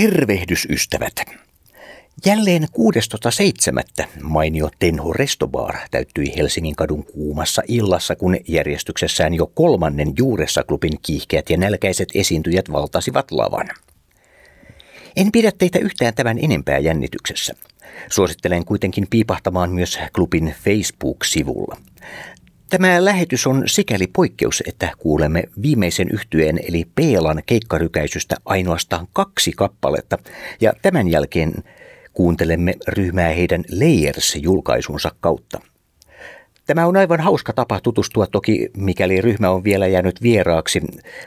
Tervehdysystävät! Jälleen 16.7. mainio Tenho Restobar täyttyi Helsingin kadun kuumassa illassa, kun järjestyksessään jo kolmannen juuressa klubin kiihkeät ja nälkäiset esiintyjät valtasivat lavan. En pidä teitä yhtään tämän enempää jännityksessä. Suosittelen kuitenkin piipahtamaan myös klubin Facebook-sivulla. Tämä lähetys on sikäli poikkeus, että kuulemme viimeisen yhtyeen eli Peelan keikkarykäisystä ainoastaan kaksi kappaletta, ja tämän jälkeen kuuntelemme ryhmää heidän Layers-julkaisunsa kautta. Tämä on aivan hauska tapa tutustua toki, mikäli ryhmä on vielä jäänyt vieraaksi,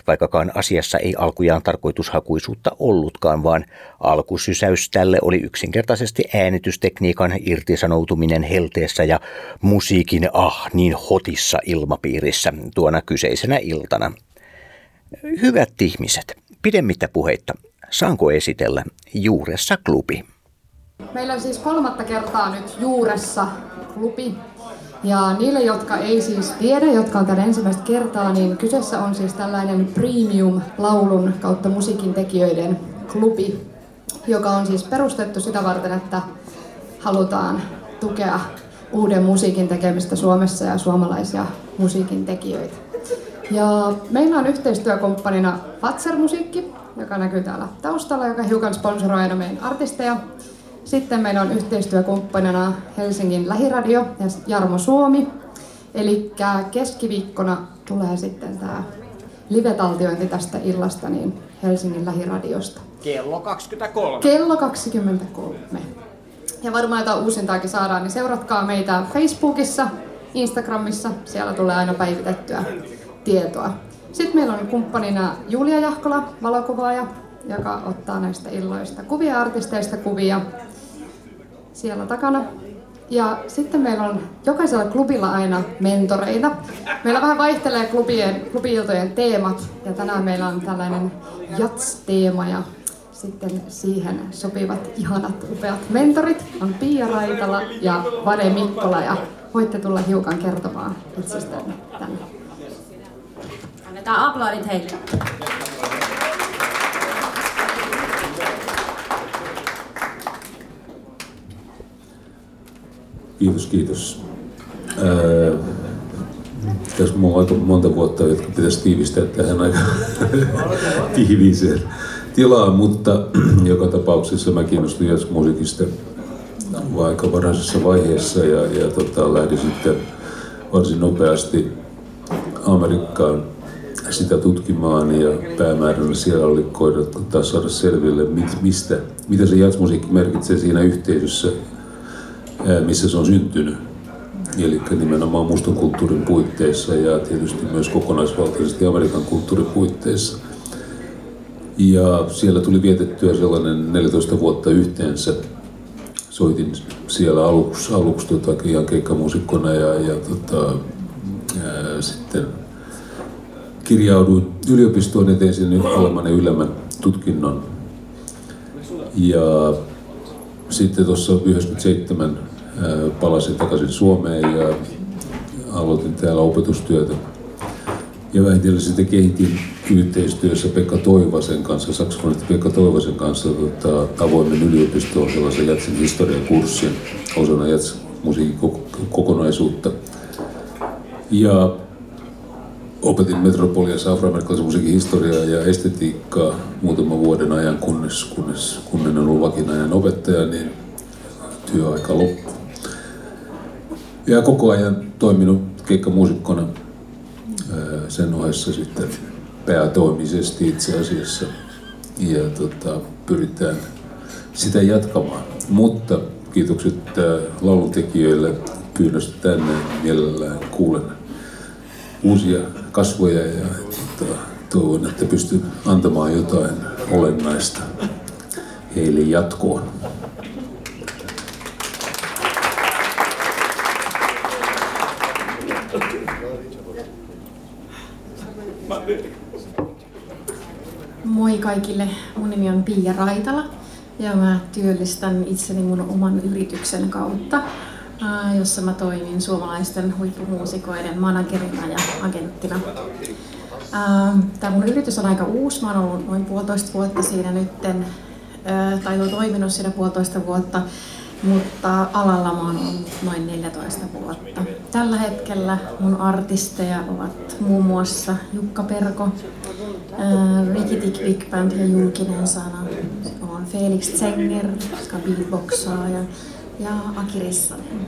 vaikkakaan asiassa ei alkujaan tarkoitushakuisuutta ollutkaan, vaan alkusysäys tälle oli yksinkertaisesti äänitystekniikan irtisanoutuminen helteessä ja musiikin ah niin hotissa ilmapiirissä tuona kyseisenä iltana. Hyvät ihmiset, pidemmittä puheitta, saanko esitellä Juuressa klubi? Meillä on siis kolmatta kertaa nyt Juuressa klubi ja niille, jotka ei siis tiedä, jotka on täällä ensimmäistä kertaa, niin kyseessä on siis tällainen premium-laulun kautta musiikin tekijöiden klubi, joka on siis perustettu sitä varten, että halutaan tukea uuden musiikin tekemistä Suomessa ja suomalaisia musiikin tekijöitä. Ja meillä on yhteistyökumppanina Fatser Musiikki, joka näkyy täällä taustalla, joka hiukan sponsoroi aina meidän artisteja. Sitten meillä on yhteistyökumppanina Helsingin lähiradio ja Jarmo Suomi. Eli keskiviikkona tulee sitten tämä live-taltiointi tästä illasta niin Helsingin lähiradiosta. Kello 23. Kello 23. Ja varmaan jotain uusintaakin saadaan, niin seuratkaa meitä Facebookissa, Instagramissa. Siellä tulee aina päivitettyä tietoa. Sitten meillä on kumppanina Julia Jahkola, valokuvaaja, joka ottaa näistä illoista kuvia artisteista kuvia siellä takana. Ja sitten meillä on jokaisella klubilla aina mentoreita. Meillä vähän vaihtelee klubien, klubiiltojen teemat ja tänään meillä on tällainen jats-teema ja sitten siihen sopivat ihanat upeat mentorit on Pia Raitala ja Vade Mikkola ja voitte tulla hiukan kertomaan itsestänne tänne. Annetaan aplodit heille. Kiitos, kiitos. Ää, tässä on aika monta vuotta, jotka pitäisi tiivistää tähän aika tiiviiseen tilaan, mutta joka tapauksessa mä kiinnostuin jazzmusiikista aika varhaisessa vaiheessa ja, ja tota, lähdin sitten varsin nopeasti Amerikkaan sitä tutkimaan ja päämääränä siellä oli koidata saada selville, mistä, mitä se jazzmusiikki merkitsee siinä yhteisössä, missä se on syntynyt. Eli nimenomaan mustan kulttuurin puitteissa ja tietysti myös kokonaisvaltaisesti Amerikan kulttuurin puitteissa. Ja siellä tuli vietettyä sellainen 14 vuotta yhteensä. Soitin siellä aluksi, aluksi tota, ihan keikkamuusikkona ja, ja tota, ää, sitten kirjauduin yliopistoon ja tein sen alemman ja ylemmän tutkinnon. Ja sitten tuossa 97 palasin takaisin Suomeen ja aloitin täällä opetustyötä. Ja vähitellen sitten kehitin yhteistyössä Pekka Toivasen kanssa, saksofonisti Pekka Toivasen kanssa tota, avoimen yliopistoon sellaisen jatsin historian kurssin osana jatsmusiikin kokonaisuutta. Ja opetin Metropoliassa afroamerikkalaisen musiikin historiaa ja estetiikkaa muutaman vuoden ajan, kunnes, kunnes kun en ollut vakinainen opettaja, niin työaika loppui. Ja koko ajan toiminut keikkamuusikkona sen ohessa sitten päätoimisesti itse asiassa. Ja tota, pyritään sitä jatkamaan. Mutta kiitokset lauluntekijöille pyynnöstä tänne. Mielellään kuulen uusia kasvoja ja tota, toivon, että pystyn antamaan jotain olennaista heille jatkoon. Moi kaikille, mun nimi on Pia Raitala ja mä työllistän itseni mun oman yrityksen kautta, jossa mä toimin suomalaisten huippumuusikoiden managerina ja agenttina. Tämä mun yritys on aika uusi, mä oon ollut noin puolitoista vuotta siinä nytten tai toiminut siinä puolitoista vuotta, mutta alalla mä oon ollut noin 14 vuotta. Tällä hetkellä mun artisteja ovat muun muassa Jukka Perko, Rikitik Big Band ja Julkinen sana. On Felix Zenger, joka beatboxaa ja, ja Aki Rissanen.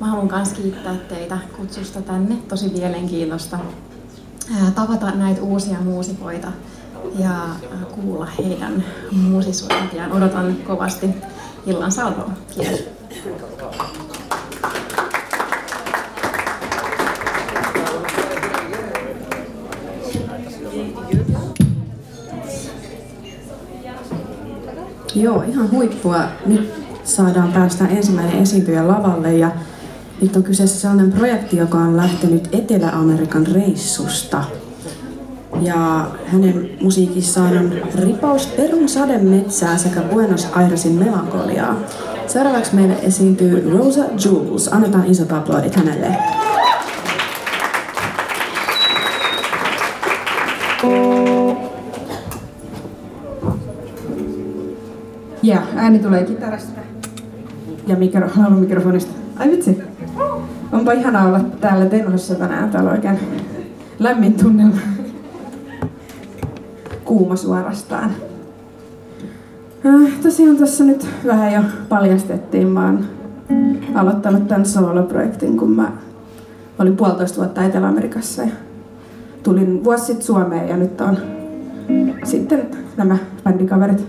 Mä haluan myös kiittää teitä kutsusta tänne. Tosi mielenkiintoista tavata näitä uusia muusikoita ja kuulla heidän muusisuointiaan. Odotan kovasti illan salvoa. Kiitos. Joo, ihan huippua. Nyt saadaan päästä ensimmäinen esiintyjä lavalle ja nyt on kyseessä sellainen projekti, joka on lähtenyt Etelä-Amerikan reissusta. Ja hänen musiikissaan on ripaus Perun sademetsää sekä Buenos Airesin melankoliaa. Seuraavaksi meille esiintyy Rosa Jules. Annetaan isot aplodit hänelle. Ja ääni tulee kitarasta ja mikro, mikrofonista. Ai vitsi. Onpa ihana olla täällä Tenhossa tänään. Täällä on oikein lämmin tunnelma. Kuuma suorastaan. Äh, tosiaan tässä nyt vähän jo paljastettiin. Mä oon aloittanut tämän soloprojektin, kun mä olin puolitoista vuotta Etelä-Amerikassa ja tulin vuosi sitten Suomeen ja nyt on sitten nämä bändikaverit,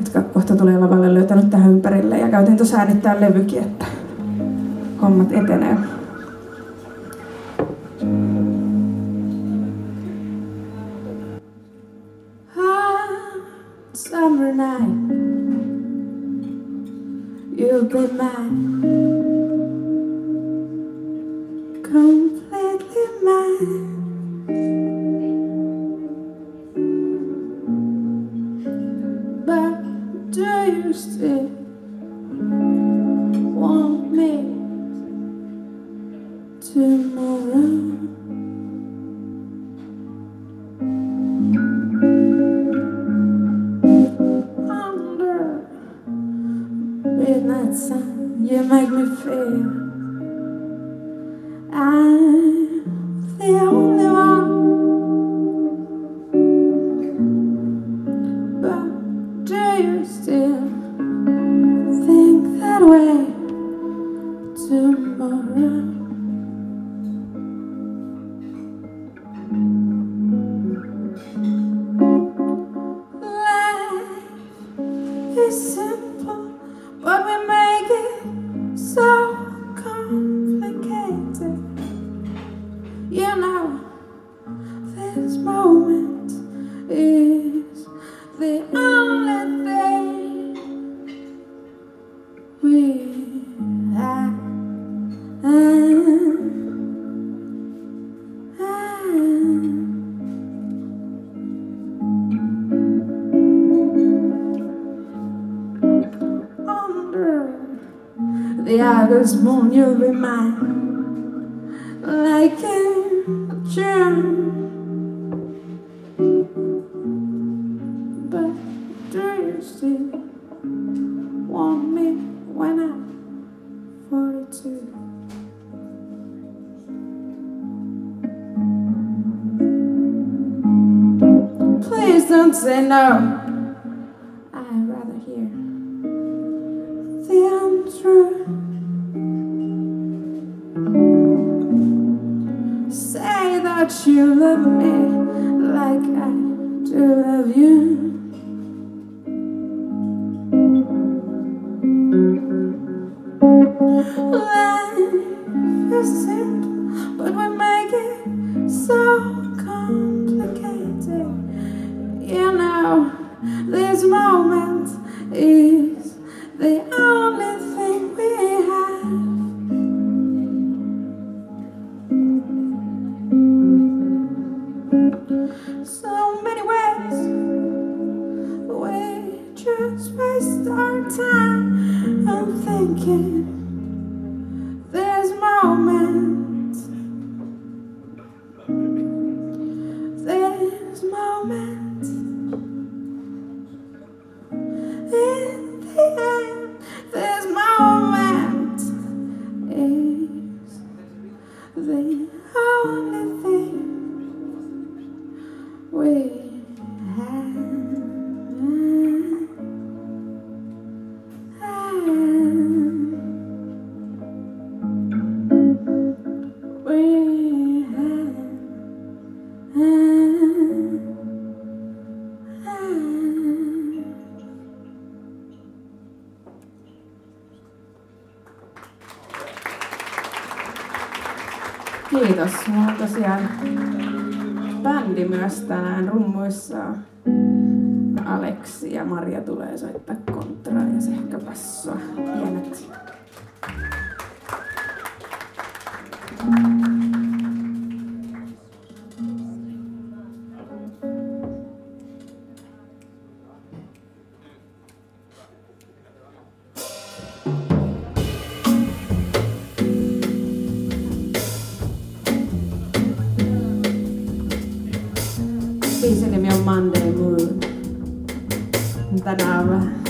jotka kohta tulee lavalle löytänyt tähän ympärille ja käytin tuossa äänittää levykin, että hommat etenee. Summer night. You'll be mine. Completely mine. But do you still want me tomorrow? You make me feel Biisin nimi on Monday Moon. Tänään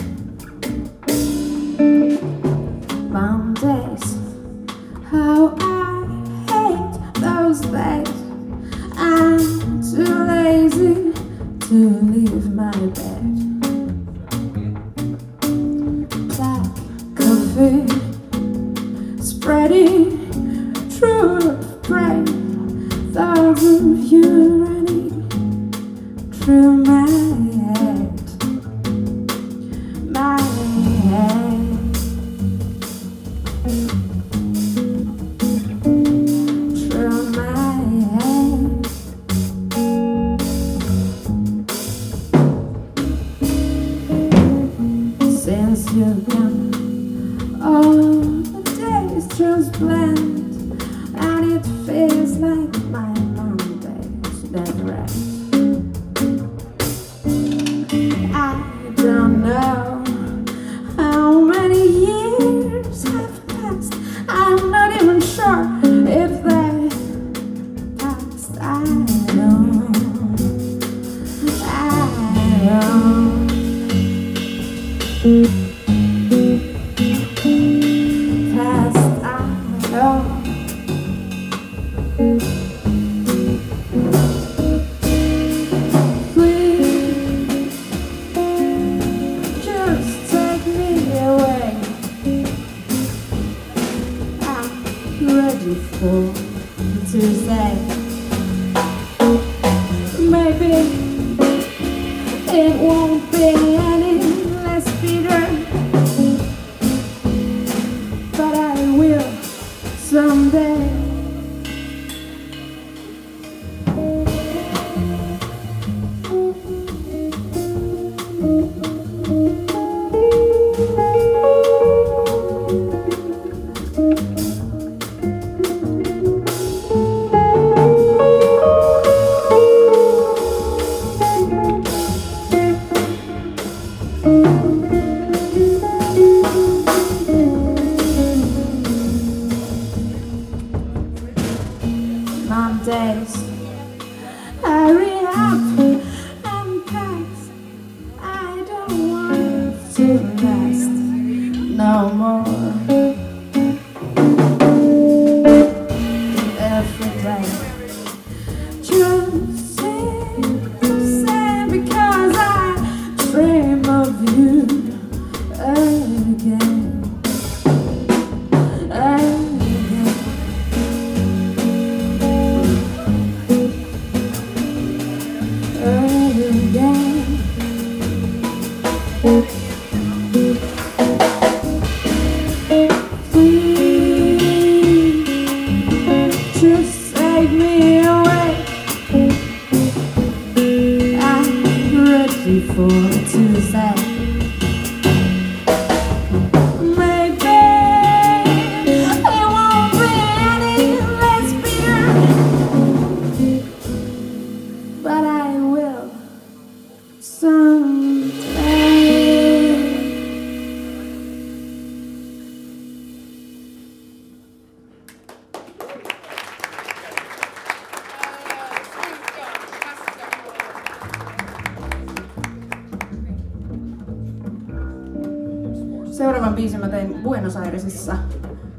Seuraavan biisin mä tein Buenos Airesissa.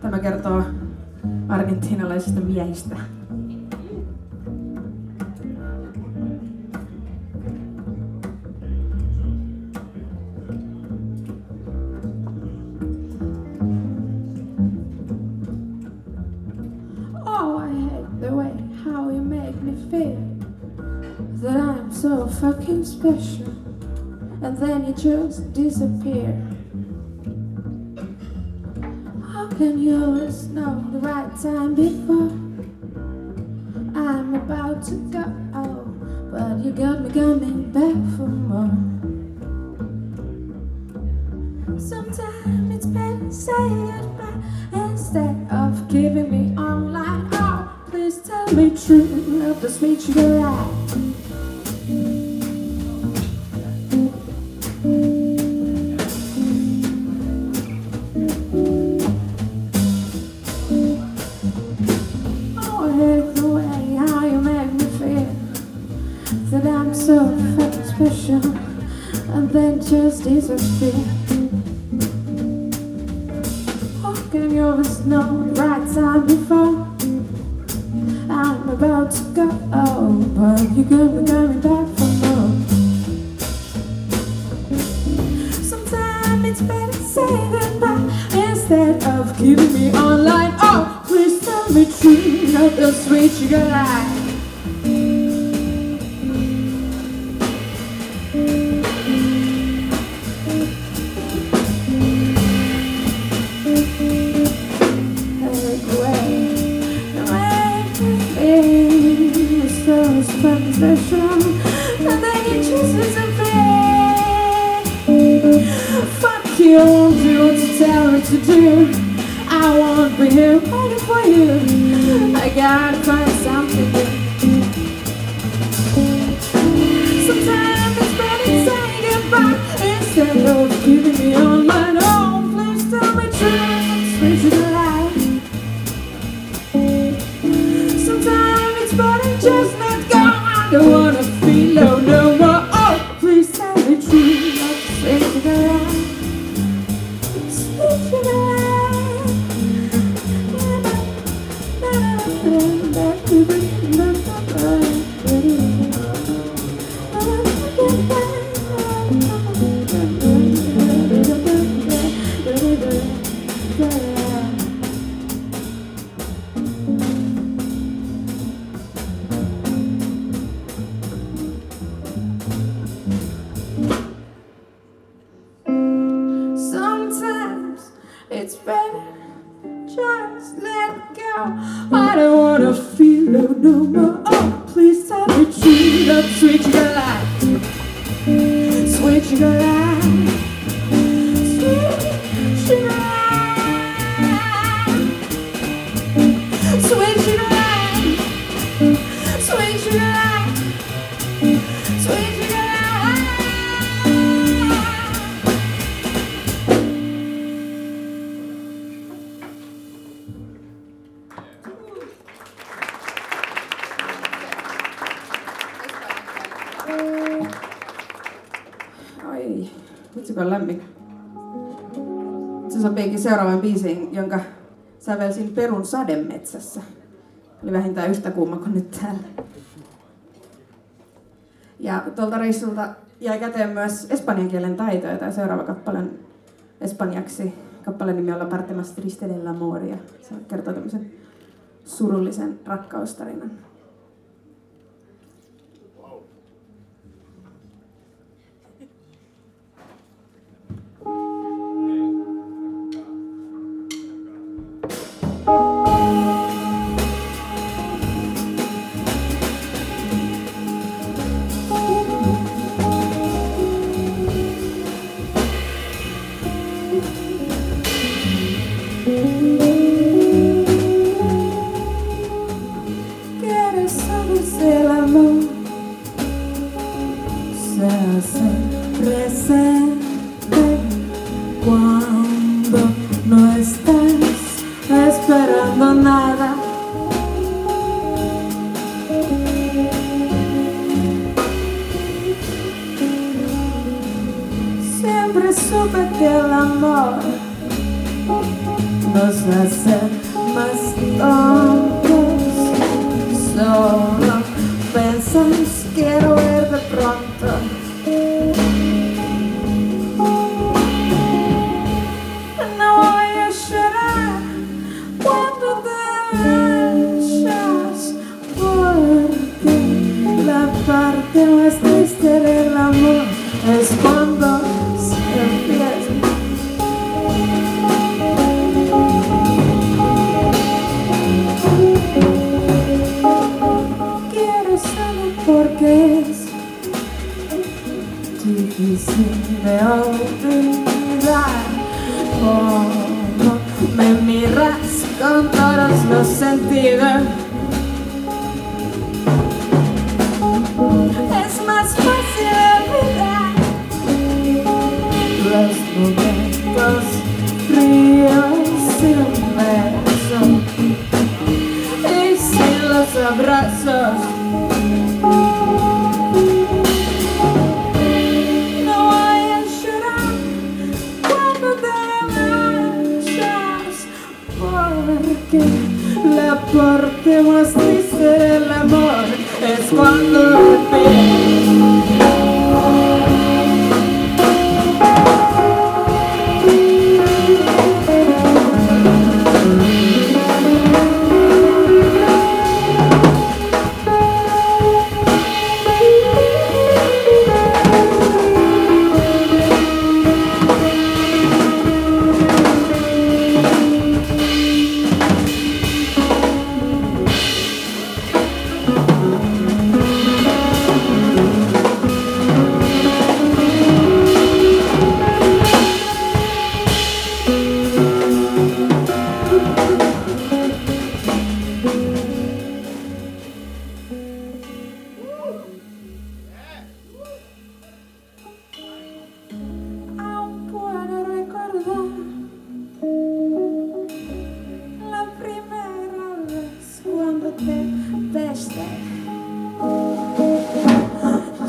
Tämä kertoo argentiinalaisista miehistä. Oh, fucking special. And then you just disappear. Sipön lämmin. Se sopiikin seuraavan biisiin, jonka sävelsin Perun sademetsässä. Eli vähintään yhtä kuuma kuin nyt täällä. Ja tuolta reissulta jäi käteen myös espanjan kielen taito, Tämä seuraava kappale on espanjaksi. kappale nimi on Partemas parte más triste se kertoo tämmöisen surullisen rakkaustarinan.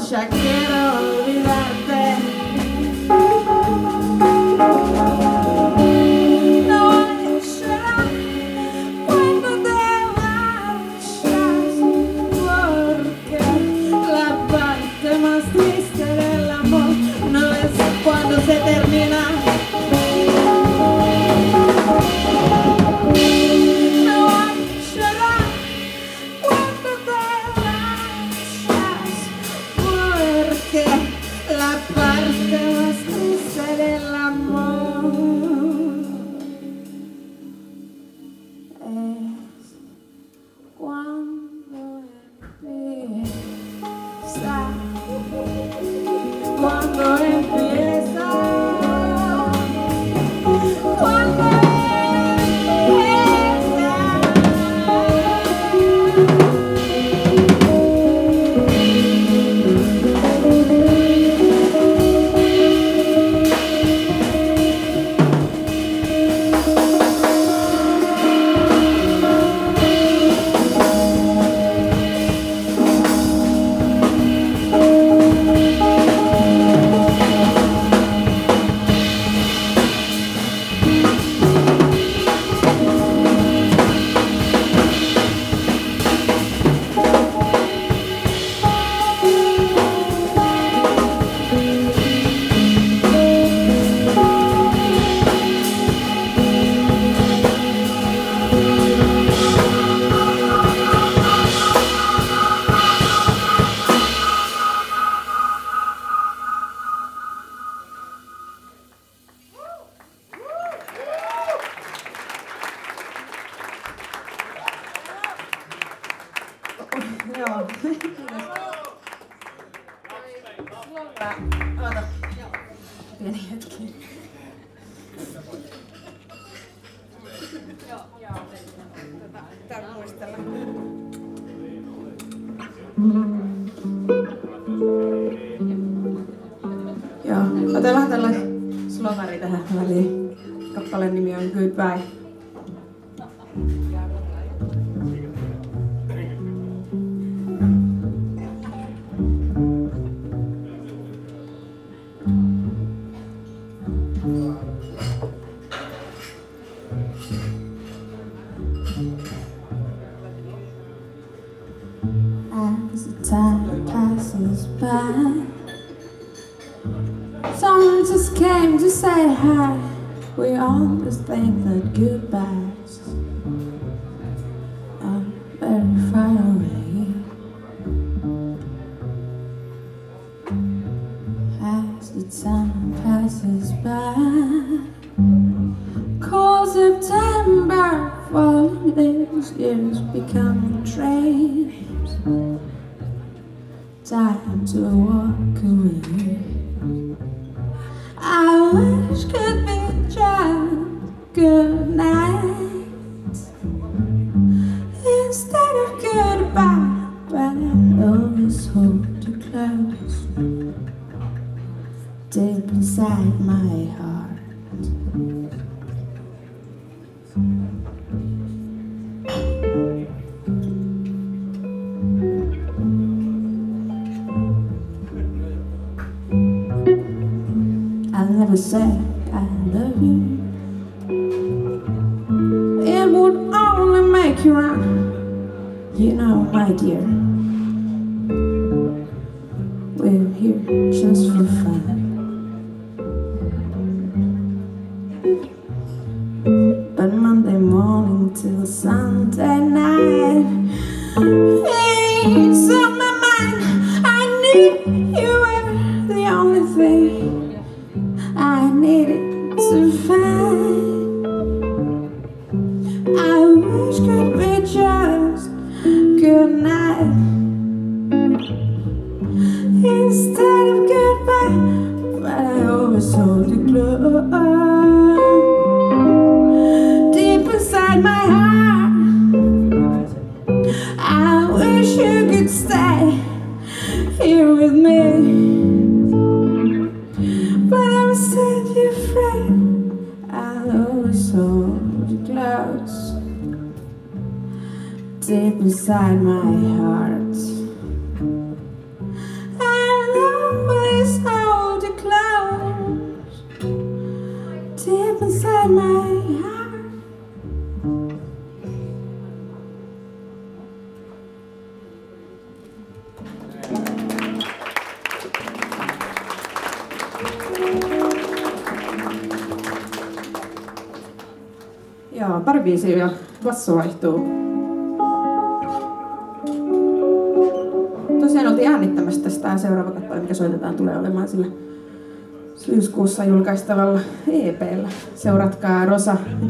check it out. sad.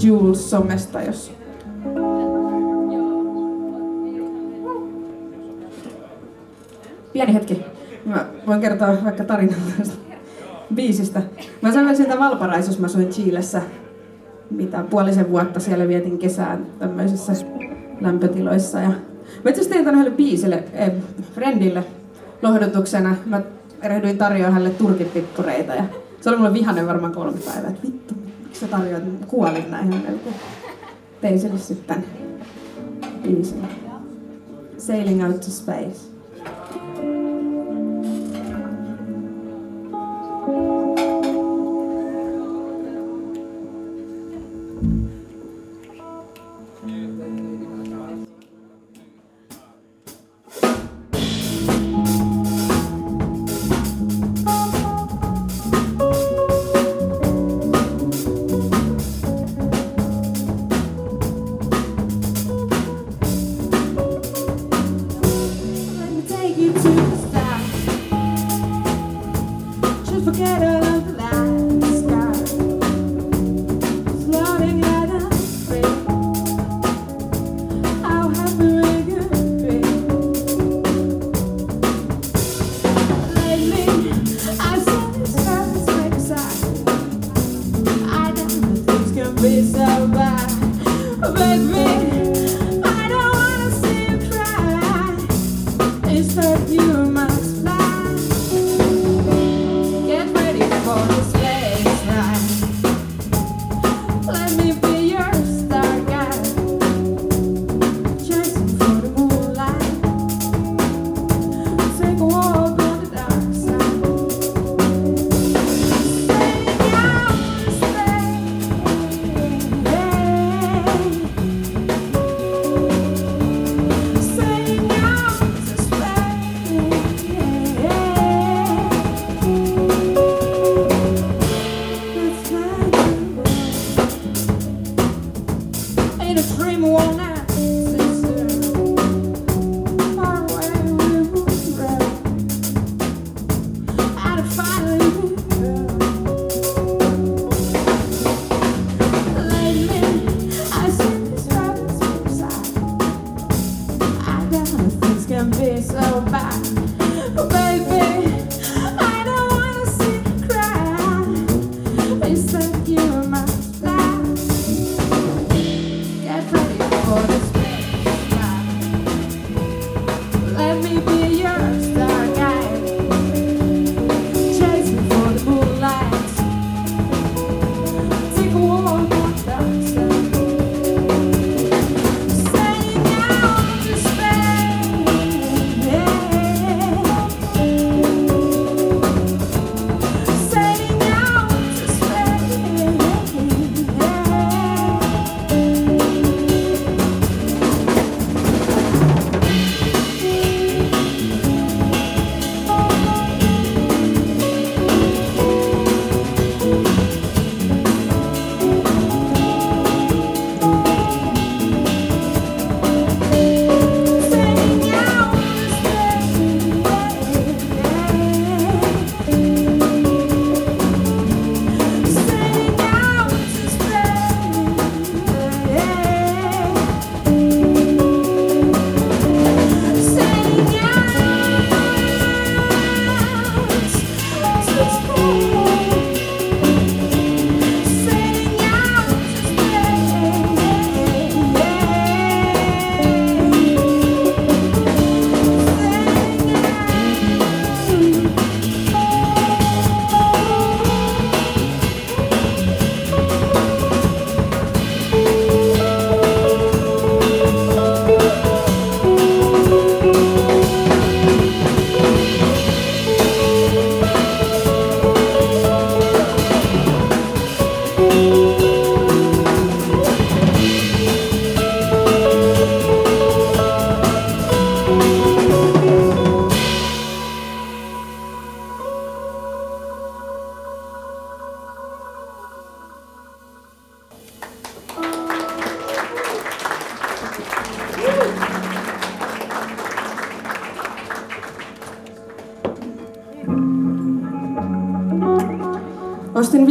Jules somesta, jos Pieni hetki. Mä voin kertoa vaikka tarinan tästä biisistä. Mä sanoin sieltä Valparaisossa, mä soin Chiilessä mitä puolisen vuotta siellä vietin kesään tämmöisissä lämpötiloissa. Ja mä itse tein yhdelle biisille, eh, friendille lohdutuksena. Mä erehdyin tarjoamaan hänelle turkipippureita ja se oli mulle vihanen varmaan kolme päivää, että vittu sä tarjoat kuolina ihan melko. Tein sille sitten biisin. Sailing out to space. thank you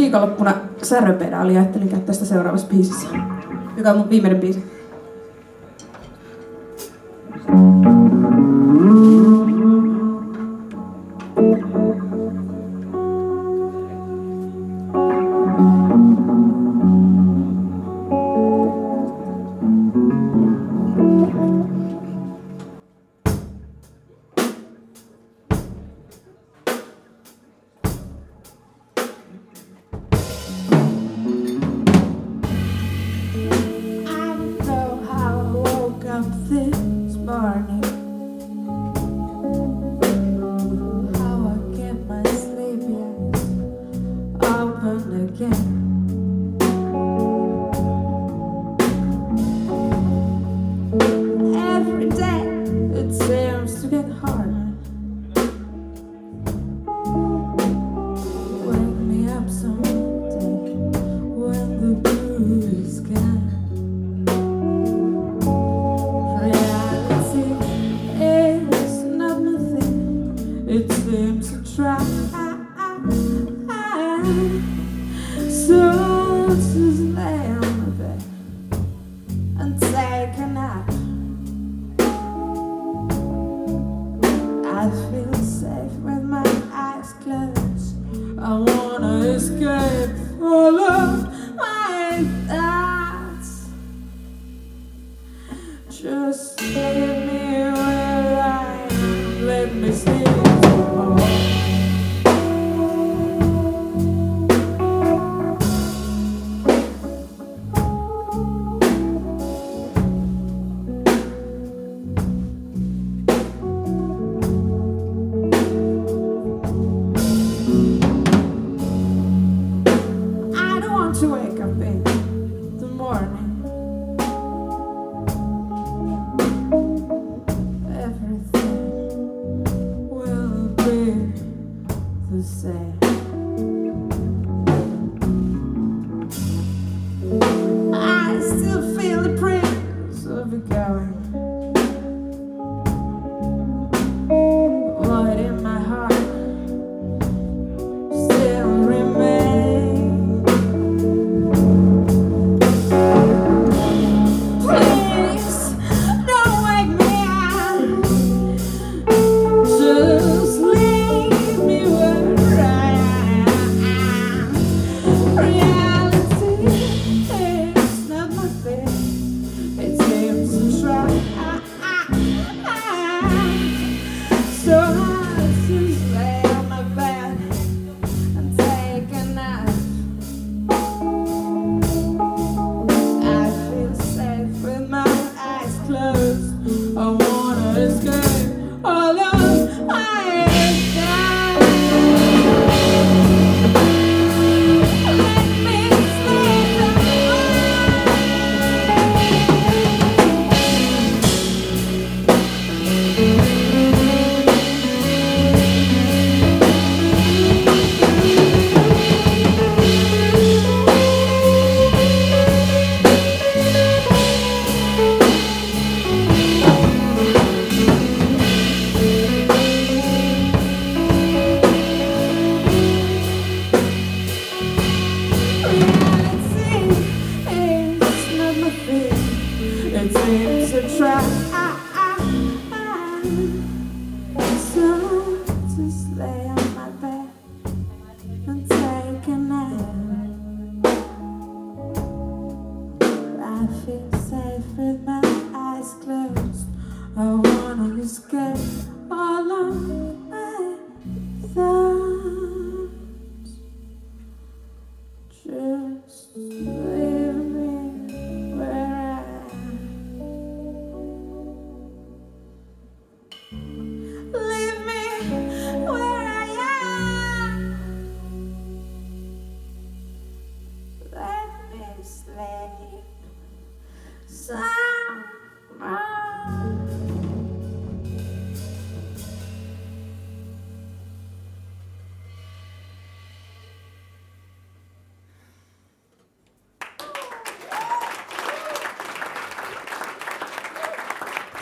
viikonloppuna säröpedaalia ja ajattelin käyttää sitä seuraavassa biisissä, joka on mun viimeinen biisi.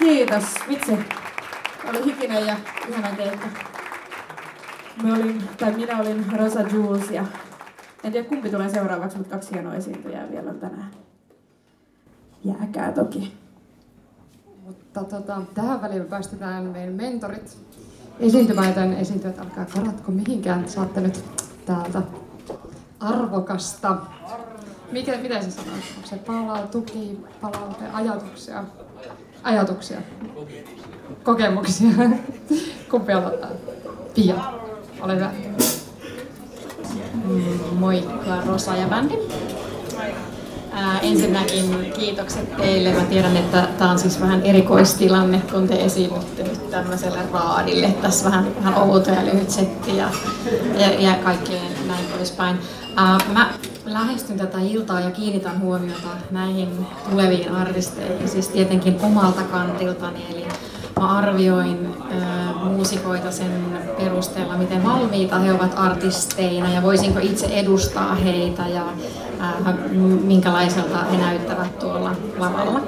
Kiitos, vitsi. Oli hikinen ja ihana keikka. Me olin, tai minä olin Rosa Jules ja En tiedä kumpi tulee seuraavaksi, mutta kaksi hienoa esiintyjää vielä on tänään. Jääkää toki. Mutta tota, tähän väliin päästetään meidän mentorit esiintymään, joten esiintyjät alkaa karatko mihinkään. Saatte nyt täältä arvokasta. Mikä, miten se sanoo? Onko se palaa, tuki, palaute, ajatuksia? Ajatuksia. Kokemuksia. Kumpi aloittaa? Pia, ole hyvä. Mm, moikka Rosa ja bändi. Ää, ensinnäkin kiitokset teille. Mä tiedän, että tämä on siis vähän erikoistilanne, kun te esiinnytte nyt tämmöiselle raadille. Tässä vähän, vähän outo ja lyhyt setti ja, ja, ja kaikkea näin poispäin. Ää, mä lähestyn tätä iltaa ja kiinnitän huomiota näihin tuleviin artisteihin, siis tietenkin omalta kantiltani. Eli mä arvioin äh, muusikoita sen perusteella, miten valmiita he ovat artisteina ja voisinko itse edustaa heitä ja äh, minkälaiselta he näyttävät tuolla lavalla.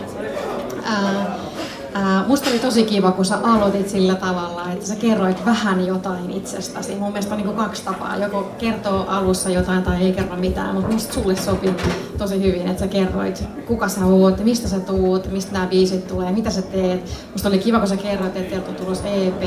Äh, Ää, musta oli tosi kiva, kun sä aloitit sillä tavalla, että sä kerroit vähän jotain itsestäsi. Mun mielestä on niin kaksi tapaa. Joko kertoo alussa jotain tai ei kerro mitään, mutta musta sulle sopi tosi hyvin, että sä kerroit, kuka sä oot, mistä sä tuut, mistä nämä biisit tulee, mitä sä teet. Musta oli kiva, kun sä kerroit, että teiltä on tulossa EP.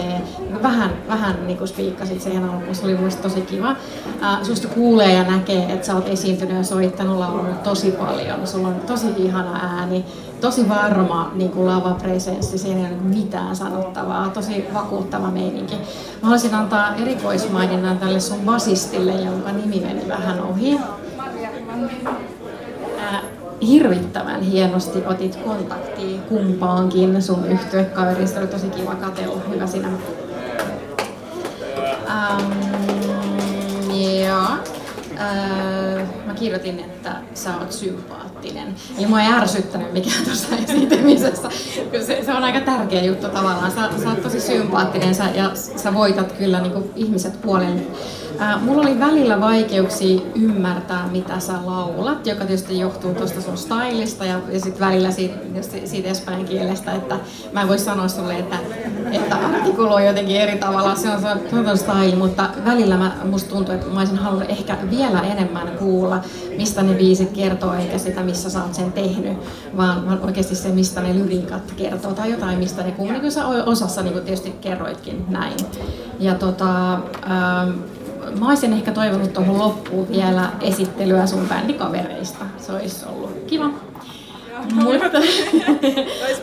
Vähän, vähän niin kuin spiikkasit siihen alkuun, se oli mun tosi kiva. Ää, susta kuulee ja näkee, että sä oot esiintynyt ja soittanut laulunut tosi paljon. Sulla on tosi ihana ääni tosi varma niin kuin lavapresenssi, siinä ei ole mitään sanottavaa, tosi vakuuttava meininki. Mä haluaisin antaa erikoismaininnan tälle sun basistille, jonka nimi meni vähän ohi. Äh, hirvittävän hienosti otit kontaktia kumpaankin sun yhtyekaverista, oli tosi kiva katella, hyvä sinä. Ähm, joo. Äh, mä kirjoitin, että sä oot sympaattinen. Eli mua ei ärsyttänyt mikään tuossa esiintymisessä. Se, se, on aika tärkeä juttu tavallaan. Sä, sä oot tosi sympaattinen sä, ja sä voitat kyllä niin ihmiset puolen. Mulla oli välillä vaikeuksia ymmärtää, mitä sä laulat, joka tietysti johtuu tuosta sun stylista ja, ja sitten välillä siitä, siitä espanjan kielestä, että mä en voi sanoa sulle, että, että artikuloi jotenkin eri tavalla, se on, se on, se on style, mutta välillä mä, musta tuntuu, että mä olisin halunnut ehkä vielä enemmän kuulla, mistä ne biisit kertoo, eikä sitä, missä sä oot sen tehnyt, vaan, vaan oikeasti se, mistä ne lyrikat kertoo, tai jotain, mistä ne kuuluu, niin kuin sä osassa niin kuin tietysti kerroitkin näin. Ja tota, ähm, mä olisin ehkä toivonut tuohon loppuun vielä esittelyä sun bändikavereista. Se olisi ollut kiva. mutta,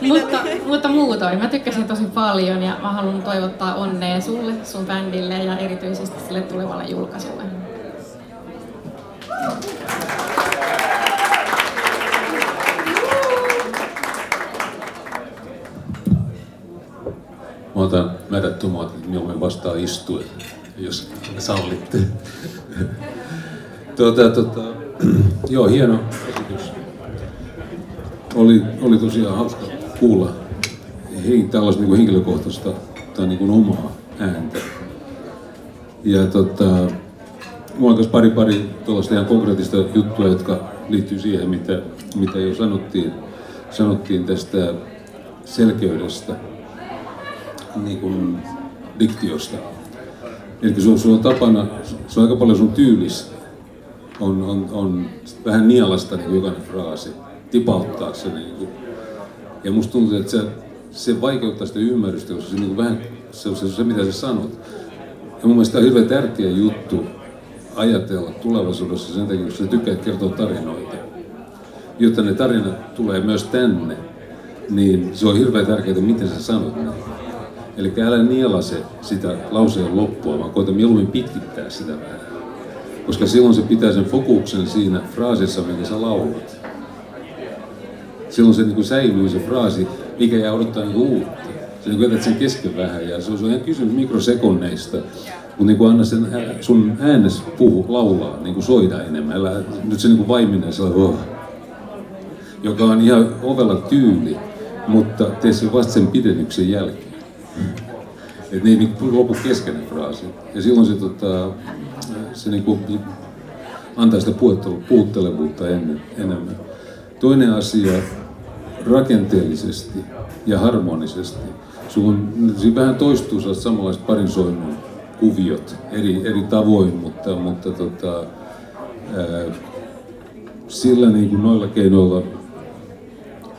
mutta, mutta muutoin, mä tykkäsin tosi paljon ja mä haluan toivottaa onnea sulle, sun bändille ja erityisesti sille tulevalle julkaisulle. Mä otan märät tomaatit mieluummin vastaan istuen, jos sallitte. tuota, tuota, joo, hieno esitys. Oli, oli tosiaan hauska kuulla hei, tällaista niin henkilökohtaista tai niin kuin omaa ääntä. Ja tota, mulla on pari pari tuollaista ihan konkreettista juttua, jotka liittyy siihen, mitä, mitä jo sanottiin, sanottiin tästä selkeydestä niin kuin diktiosta. Eli sun, sun on tapana, se on aika paljon sun tyylistä, on, on, on vähän nielasta niin jokainen fraasi, tipauttaa se. Niin kuin. Ja musta tuntuu, että se, se vaikeuttaa sitä ymmärrystä, koska se, niin kuin vähän, se on se, se, mitä sä sanot. Ja mun mielestä on hirveän tärkeä juttu ajatella tulevaisuudessa sen takia, koska sä tykkäät kertoa tarinoita. Jotta ne tarinat tulee myös tänne, niin se on hirveän tärkeää, miten sä sanot ne. Eli älä nielase sitä lauseen loppua, vaan koita mieluummin pitkittää sitä vähän. Koska silloin se pitää sen fokuksen siinä fraasissa, minkä sä laulat. Silloin se niin säilyy se fraasi, mikä jää odottaa niin uutta. Se niin jätät sen kesken vähän ja se on ihan kysymys mikrosekunneista. Mutta niin anna sen sun äänes puhu, laulaa, niin kuin soida enemmän. Älä, nyt se niin vaiminen sellainen, oh, joka on ihan ovella tyyli, mutta tee se vasta sen pidennyksen jälkeen. Että ne ei niin lopu kesken fraasi. Ja silloin se, tota, se niin kuin antaa sitä puuttelevuutta ennen, enemmän. Toinen asia, rakenteellisesti ja harmonisesti. Sun siinä vähän toistuu samanlaiset parinsoinnun kuviot eri, eri tavoin, mutta, mutta tota, sillä niin kuin noilla keinoilla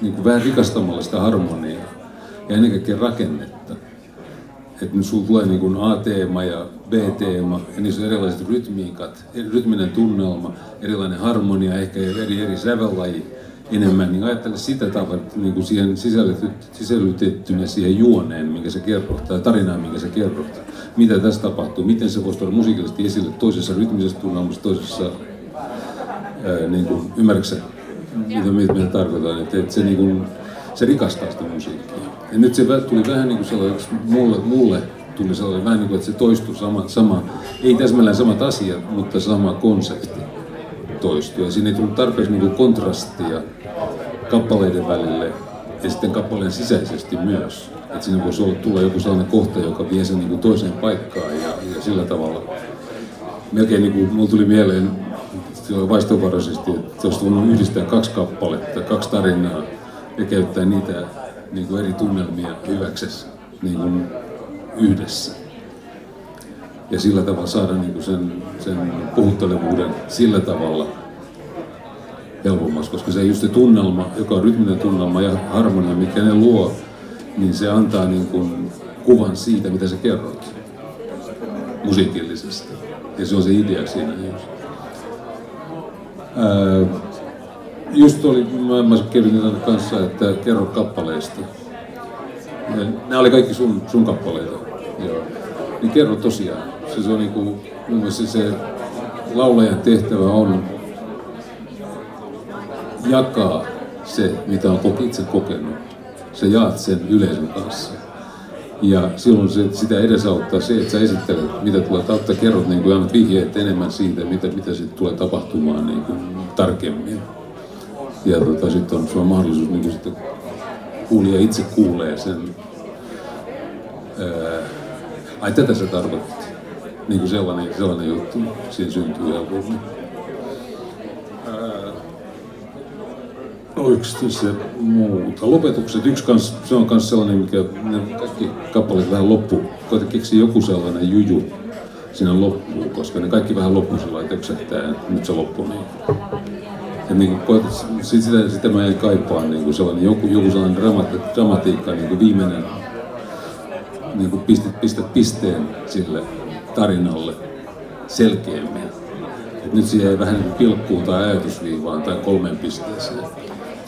niin kuin vähän rikastamalla sitä harmoniaa ja ennen kaikkea rakennetta. Että nyt sulla tulee niin kuin A-teema ja B-teema ja niissä on erilaiset rytmiikat, rytminen tunnelma, erilainen harmonia, ehkä eri, eri sävellaji enemmän, niin ajattele sitä tavalla niin kuin siihen sisällytettynä siihen juoneen, minkä se kerrot, tai tarinaan, minkä se kerrot. Mitä tässä tapahtuu, miten se voisi tuoda musiikillisesti esille toisessa rytmisessä tunnelmassa, toisessa, ää, niin kuin, ymmärrätkö mitä, mitä, mitä tarkoitan, että, että se, niin kuin, se rikastaa sitä musiikkia. Ja nyt se tuli vähän niin kuin sellaiseksi, mulle, mulle tuli sellainen vähän niin kuin, että se toistui sama, sama ei täsmälleen samat asiat, mutta sama konsepti toistuu. Ja siinä ei tullut tarpeeksi niin kuin kontrastia kappaleiden välille ja sitten kappaleen sisäisesti myös. Että siinä voisi olla, tulla joku sellainen kohta, joka vie sen niin kuin toiseen paikkaan ja, ja sillä tavalla. Melkein niin kuin, mulla tuli mieleen vaistovaraisesti, että olisi voinut yhdistää kaksi kappaletta, kaksi tarinaa ja käyttää niitä niin kuin eri tunnelmia hyväksessä niin kuin yhdessä. Ja sillä tavalla saada niin kuin sen, sen puhuttelevuuden sillä tavalla helpommaksi, koska se just se tunnelma, joka on rytminen tunnelma ja harmonia, mikä ne luo, niin se antaa niin kuin kuvan siitä, mitä sä kerrot musiikillisesti. Ja se on se idea siinä just. Ää, just oli, mä, Kevinin kanssa, että kerro kappaleista. Ja nämä oli kaikki sun, sun kappaleita. Joo. Niin kerro tosiaan. Se, se on niinku, mun mielestä se laulajan tehtävä on jakaa se, mitä on itse kokenut. Sä jaat sen yleisön kanssa. Ja silloin se, sitä edesauttaa se, että sä esittelet, mitä tulee, tai kerrot niin kuin annat vihjeet enemmän siitä, mitä, mitä sitten tulee tapahtumaan niin kuin tarkemmin. Ja tota, sitten on, on mahdollisuus niin sitten kuulija itse kuulee sen, ää, ai tätä se tarkoitti. Niin kuin sellainen, sellainen juttu siinä syntyy helpommin. yksi se muuta. Lopetukset, yksi kans, se on myös sellainen, mikä ne kaikki kappaleet vähän loppu. Koita keksiä joku sellainen juju siinä loppuun, koska ne kaikki vähän loppu sillä että nyt se loppu. Niin. Ja niin kuin koetat, sitä, sitä mä en kaipaa niin kuin sellainen, joku, joku sellainen dramati, dramatiikka, niin kuin viimeinen, niin kuin pistät, pistät pisteen sille tarinalle selkeämmin. Et nyt siihen ei vähän niin pilkkuun tai ajatusviivaan tai kolmeen pisteeseen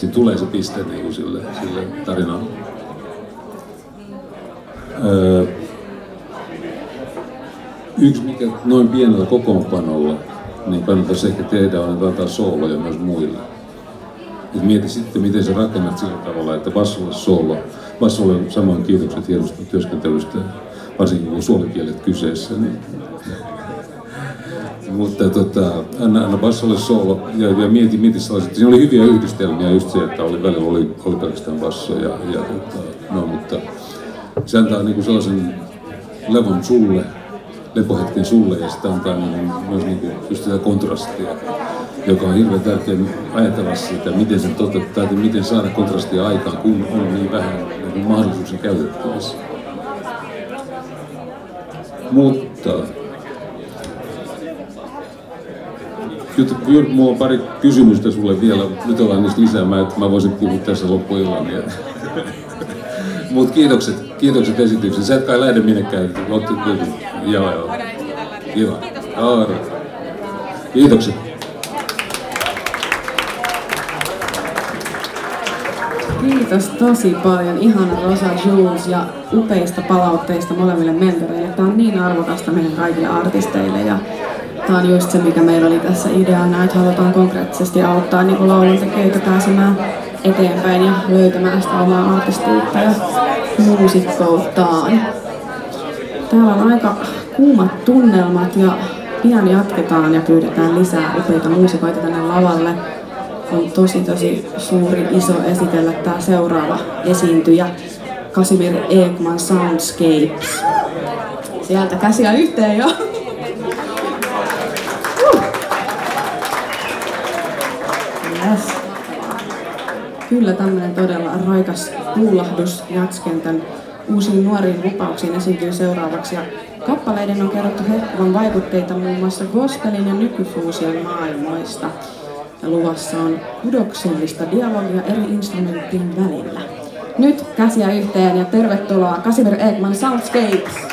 siinä tulee se piste niin kuin sille, sille tarinalle. Öö, yksi, mikä noin pienellä kokoonpanolla niin kannattaisi ehkä tehdä, on, että antaa sooloja myös muille. Et mieti sitten, miten sä rakennat sillä tavalla, että bassolle soolo. Bassolle samoin kiitokset hienosta työskentelystä, varsinkin kun suolikielet kyseessä. Niin mutta tota, anna, anna bassolle soolo ja, ja mieti, mieti sellaiset. Siinä oli hyviä yhdistelmiä just se, että oli välillä oli, oli pelkästään basso ja, ja tota, no, mutta se antaa niinku sellaisen levon sulle, lepohetken sulle ja sitä antaa niinku, myös niinku just sitä kontrastia, joka on hirveän tärkeä ajatella sitä, miten se toteuttaa, että miten saada kontrastia aikaan, kun on niin vähän niin mahdollisuuksia käytettävissä. Mutta Kyllä, mulla on pari kysymystä sulle vielä. Nyt ollaan niistä lisäämään, että mä voisin puhua tässä loppuillan. Niin. Mutta kiitokset, kiitokset esityksen. Sä et kai lähde minnekään. Otti Joo, joo. Kiva. Kiitos. Kiitokset. Kiitos tosi paljon ihana Rosa Jules ja upeista palautteista molemmille mentoreille. Tämä on niin arvokasta meidän kaikille artisteille ja Tämä on just se, mikä meillä oli tässä ideana, että halutaan konkreettisesti auttaa niin lauluntekijöitä pääsemään eteenpäin ja löytämään sitä omaa artistiutta ja muusikkouttaan. Täällä on aika kuumat tunnelmat ja pian jatketaan ja pyydetään lisää upeita muusikoita tänne lavalle. On tosi tosi suuri iso esitellä tämä seuraava esiintyjä, Kasimir Ekman Soundscapes. Sieltä käsiä yhteen jo. Yes. Kyllä tämmöinen todella raikas kuulahdus Jatskentän uusiin nuoriin lupauksiin esiintyy seuraavaksi. Ja Kappaleiden on kerrottu hehkuvan vaikutteita muun muassa gospelin ja nykyfuusion maailmoista. Ja luvassa on kudoksellista dialogia eri instrumenttien välillä. Nyt käsiä yhteen ja tervetuloa Kasimir Ekman Soundscapes!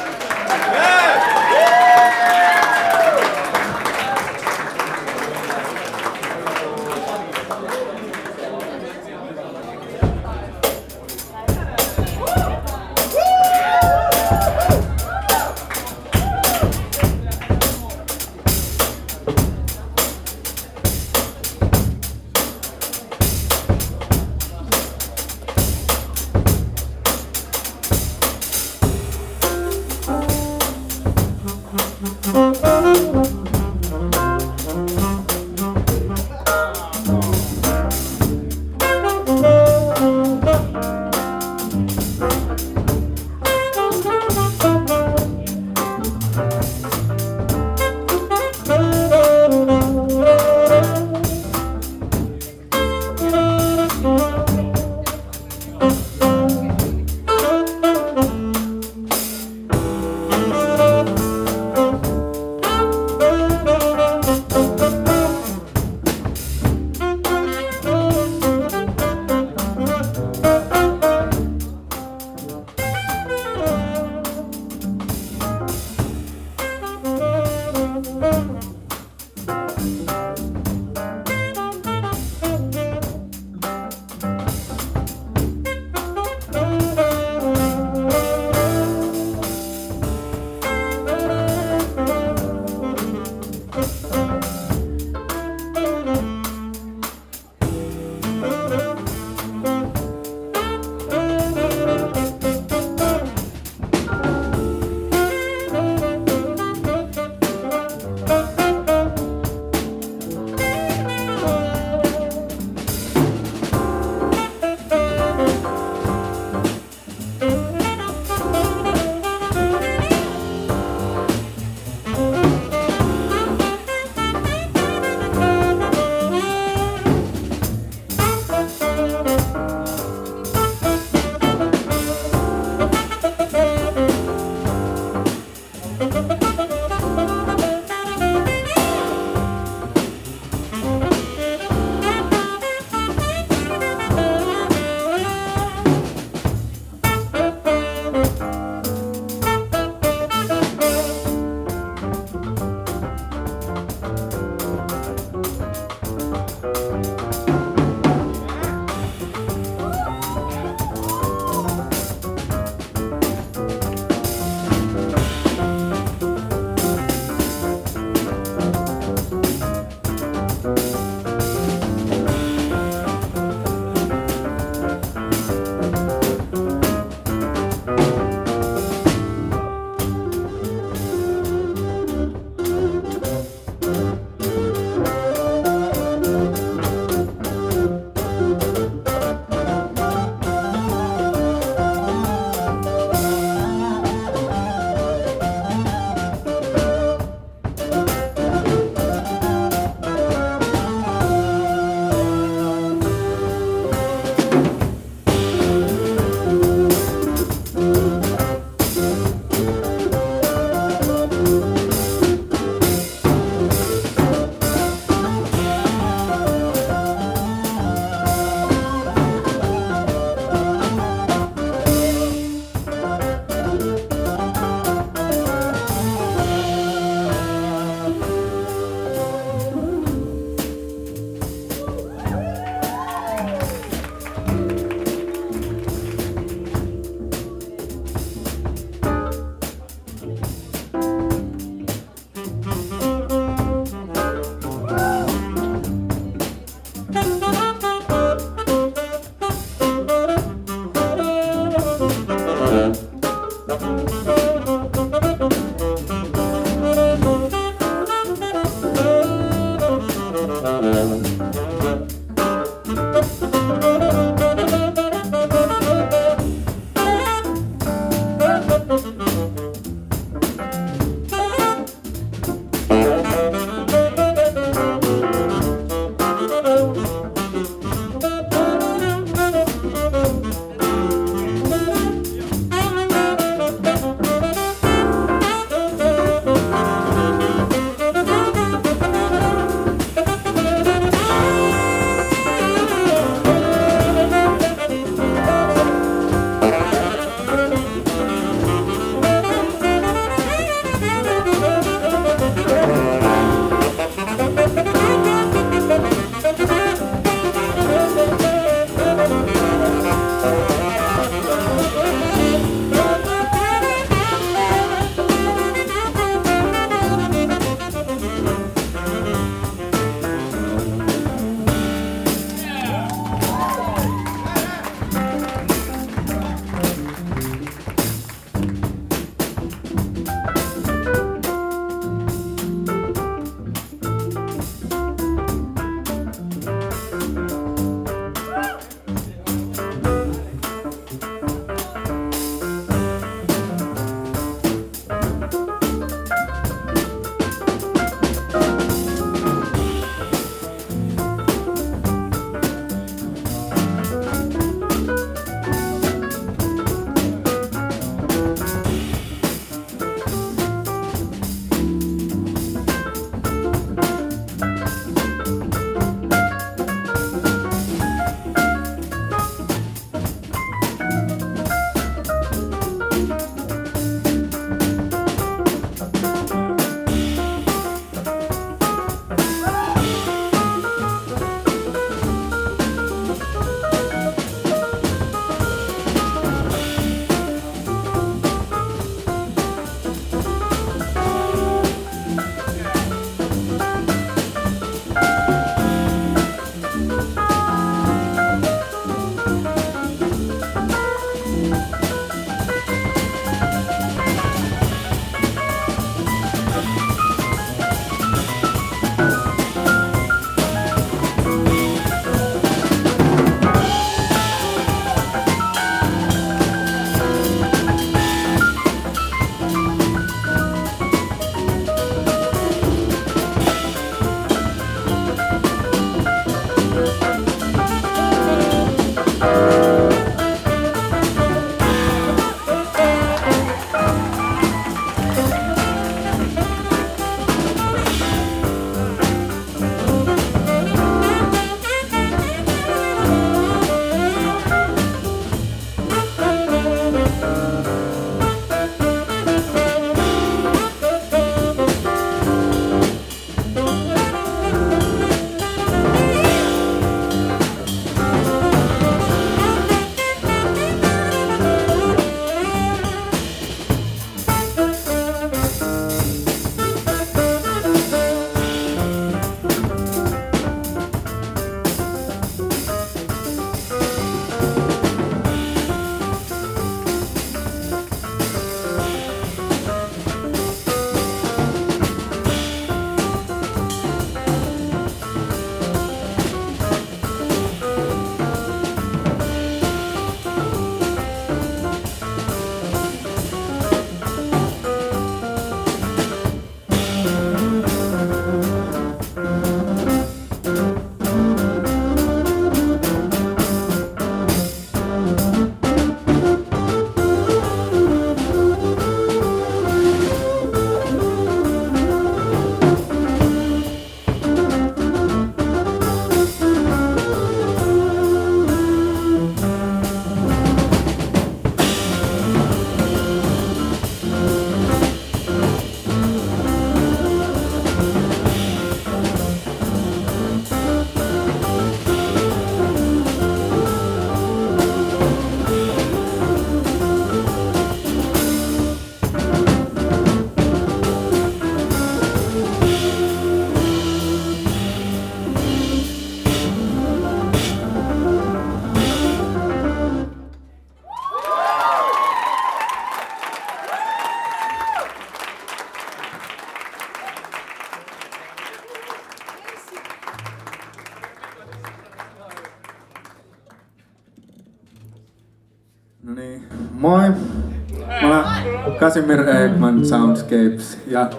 Casimir Ekman Soundscapes ja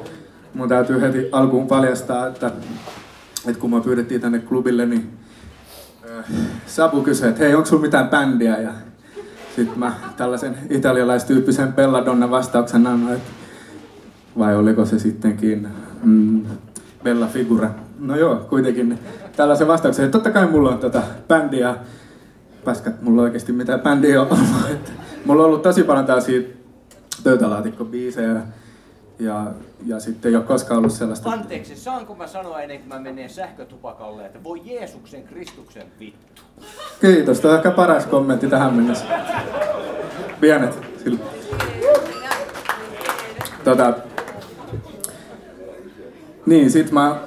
mun täytyy heti alkuun paljastaa, että, että kun mä pyydettiin tänne klubille, niin äh, Sabu kysyi, että hei, onko sulla mitään bändiä? Ja sitten mä tällaisen italialaistyyppisen Belladonna vastauksen annoin, että vai oliko se sittenkin mm, Bella Figura. No joo, kuitenkin tällaisen vastauksen, että totta kai mulla on tätä bändiä, päskät mulla oikeasti mitään bändiä on ollut. Mulla on ollut tosi paljon tällaisia pöytälaatikkobiisejä ja, ja sitten ei ole koskaan ollut sellaista... Anteeksi, saanko mä sanoa ennen kuin mä menen sähkötupakalle, että voi Jeesuksen Kristuksen vittu. Kiitos, tämä on ehkä paras kommentti tähän mennessä. Pienet. Sillä. Tota, niin, sit mä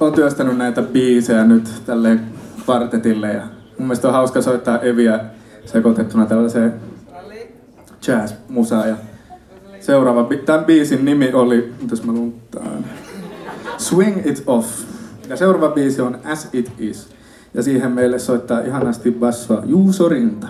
oon työstänyt näitä biisejä nyt tälle kvartetille ja mun mielestä on hauska soittaa Eviä sekoitettuna tällaiseen jazz-musaan. Ja seuraava, tämän biisin nimi oli, mitäs mä luntaan, Swing It Off. Ja seuraava biisi on As It Is. Ja siihen meille soittaa ihanasti bassoa Juuso Rinta.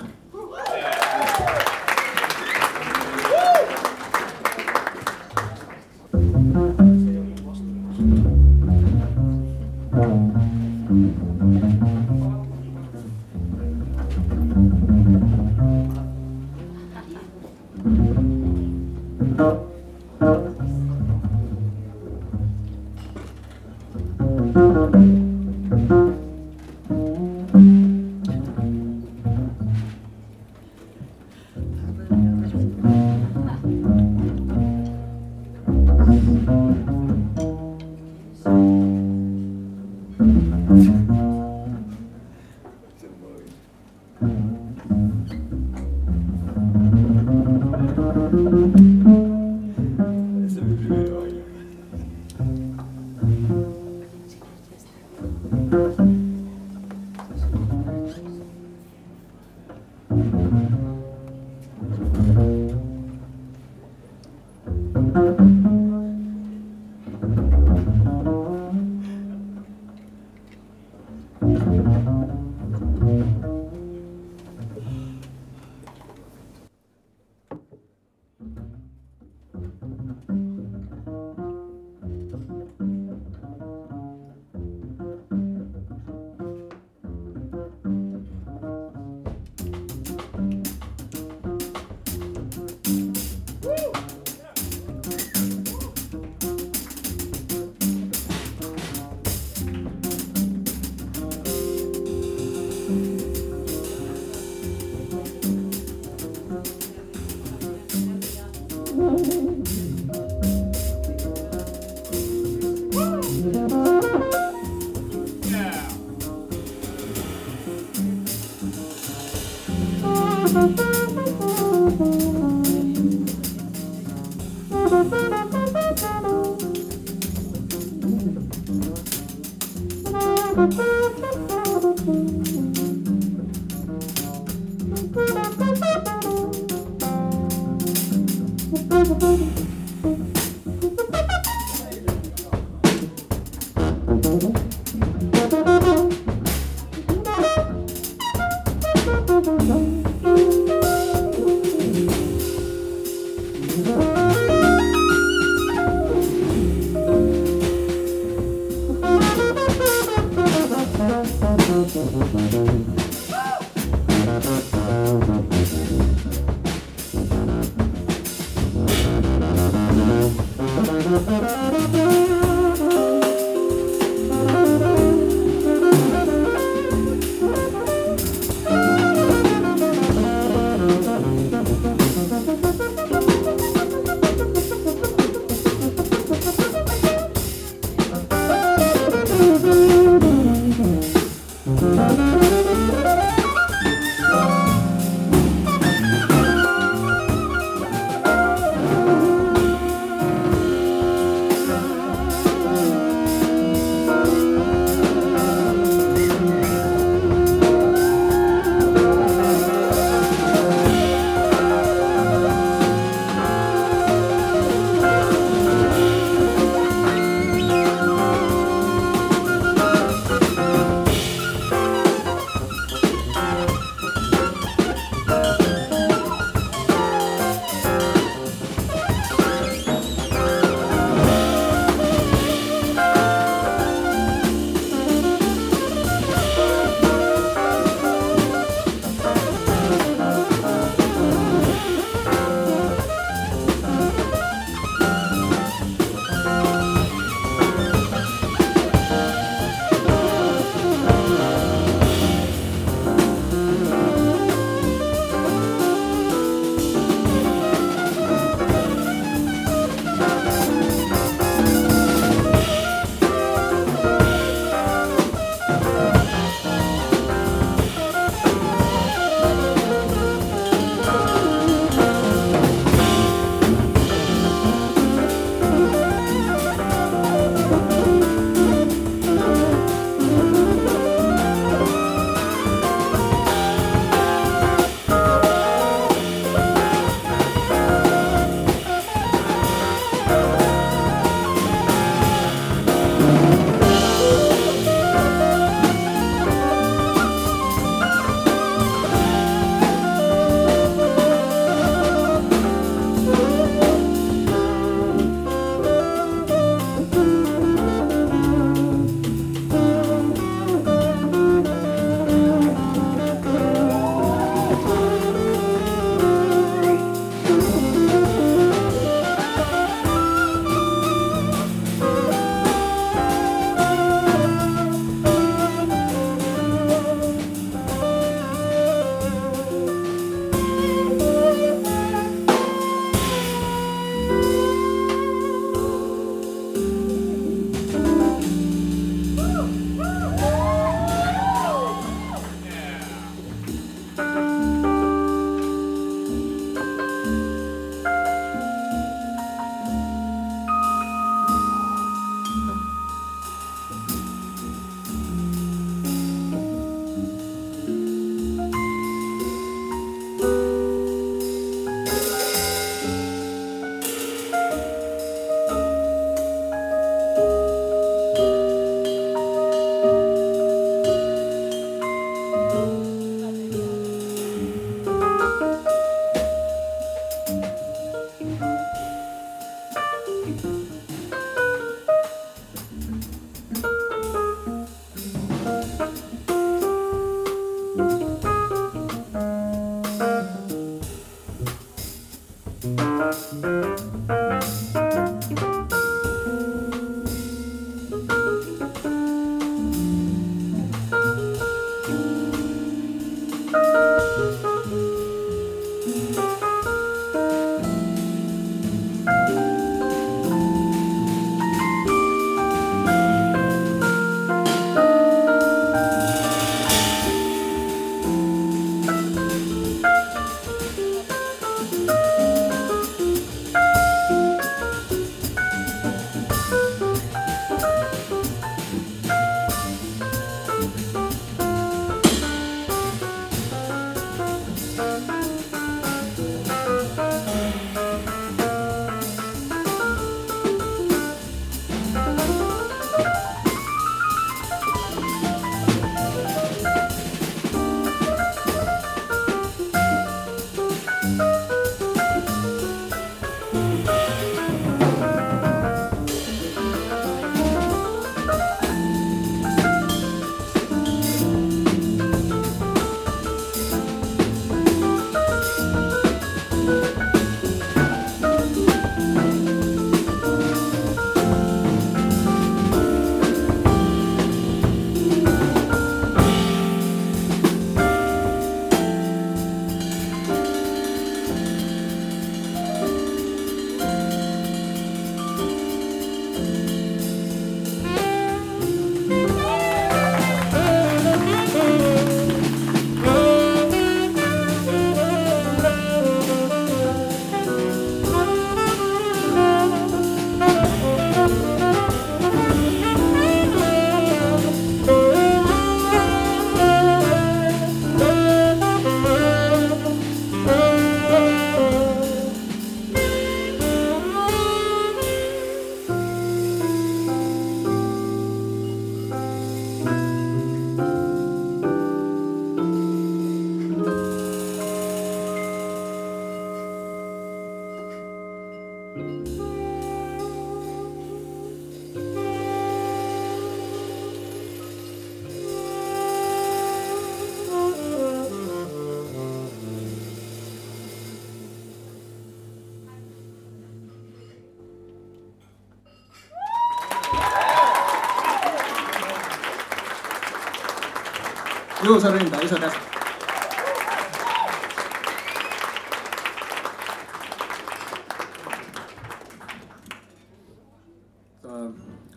Juuso Rinta, iso käsi.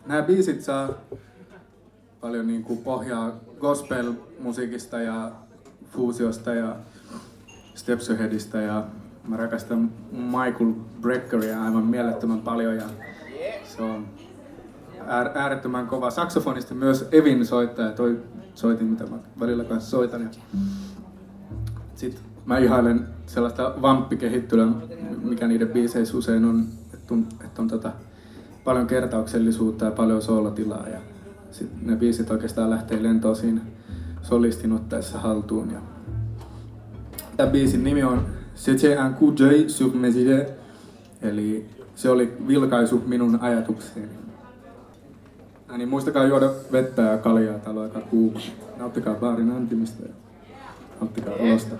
Nämä biisit saa paljon niin kuin pohjaa gospel-musiikista ja fuusiosta ja Stepsöheadistä ja mä rakastan Michael Breckeria aivan mielettömän paljon ja se on äärettömän kova saksofonisti, myös Evin soittaja, toi soitin mitä mä välillä kanssa soitan. Ja sit mä ihailen sellaista vamppikehittelyä, mikä niiden biiseissä usein on, että on, tota, paljon kertauksellisuutta ja paljon soolotilaa ja sit ne biisit oikeastaan lähtee lentoon siinä solistin ottaessa haltuun. Ja Tämän biisin nimi on C'était un coup eli se oli vilkaisu minun ajatukseeni. Ja niin muistakaa juoda vettä ja kaljaa, täällä on aika kuuma. Nauttikaa baarin antimista ja nauttikaa olosta.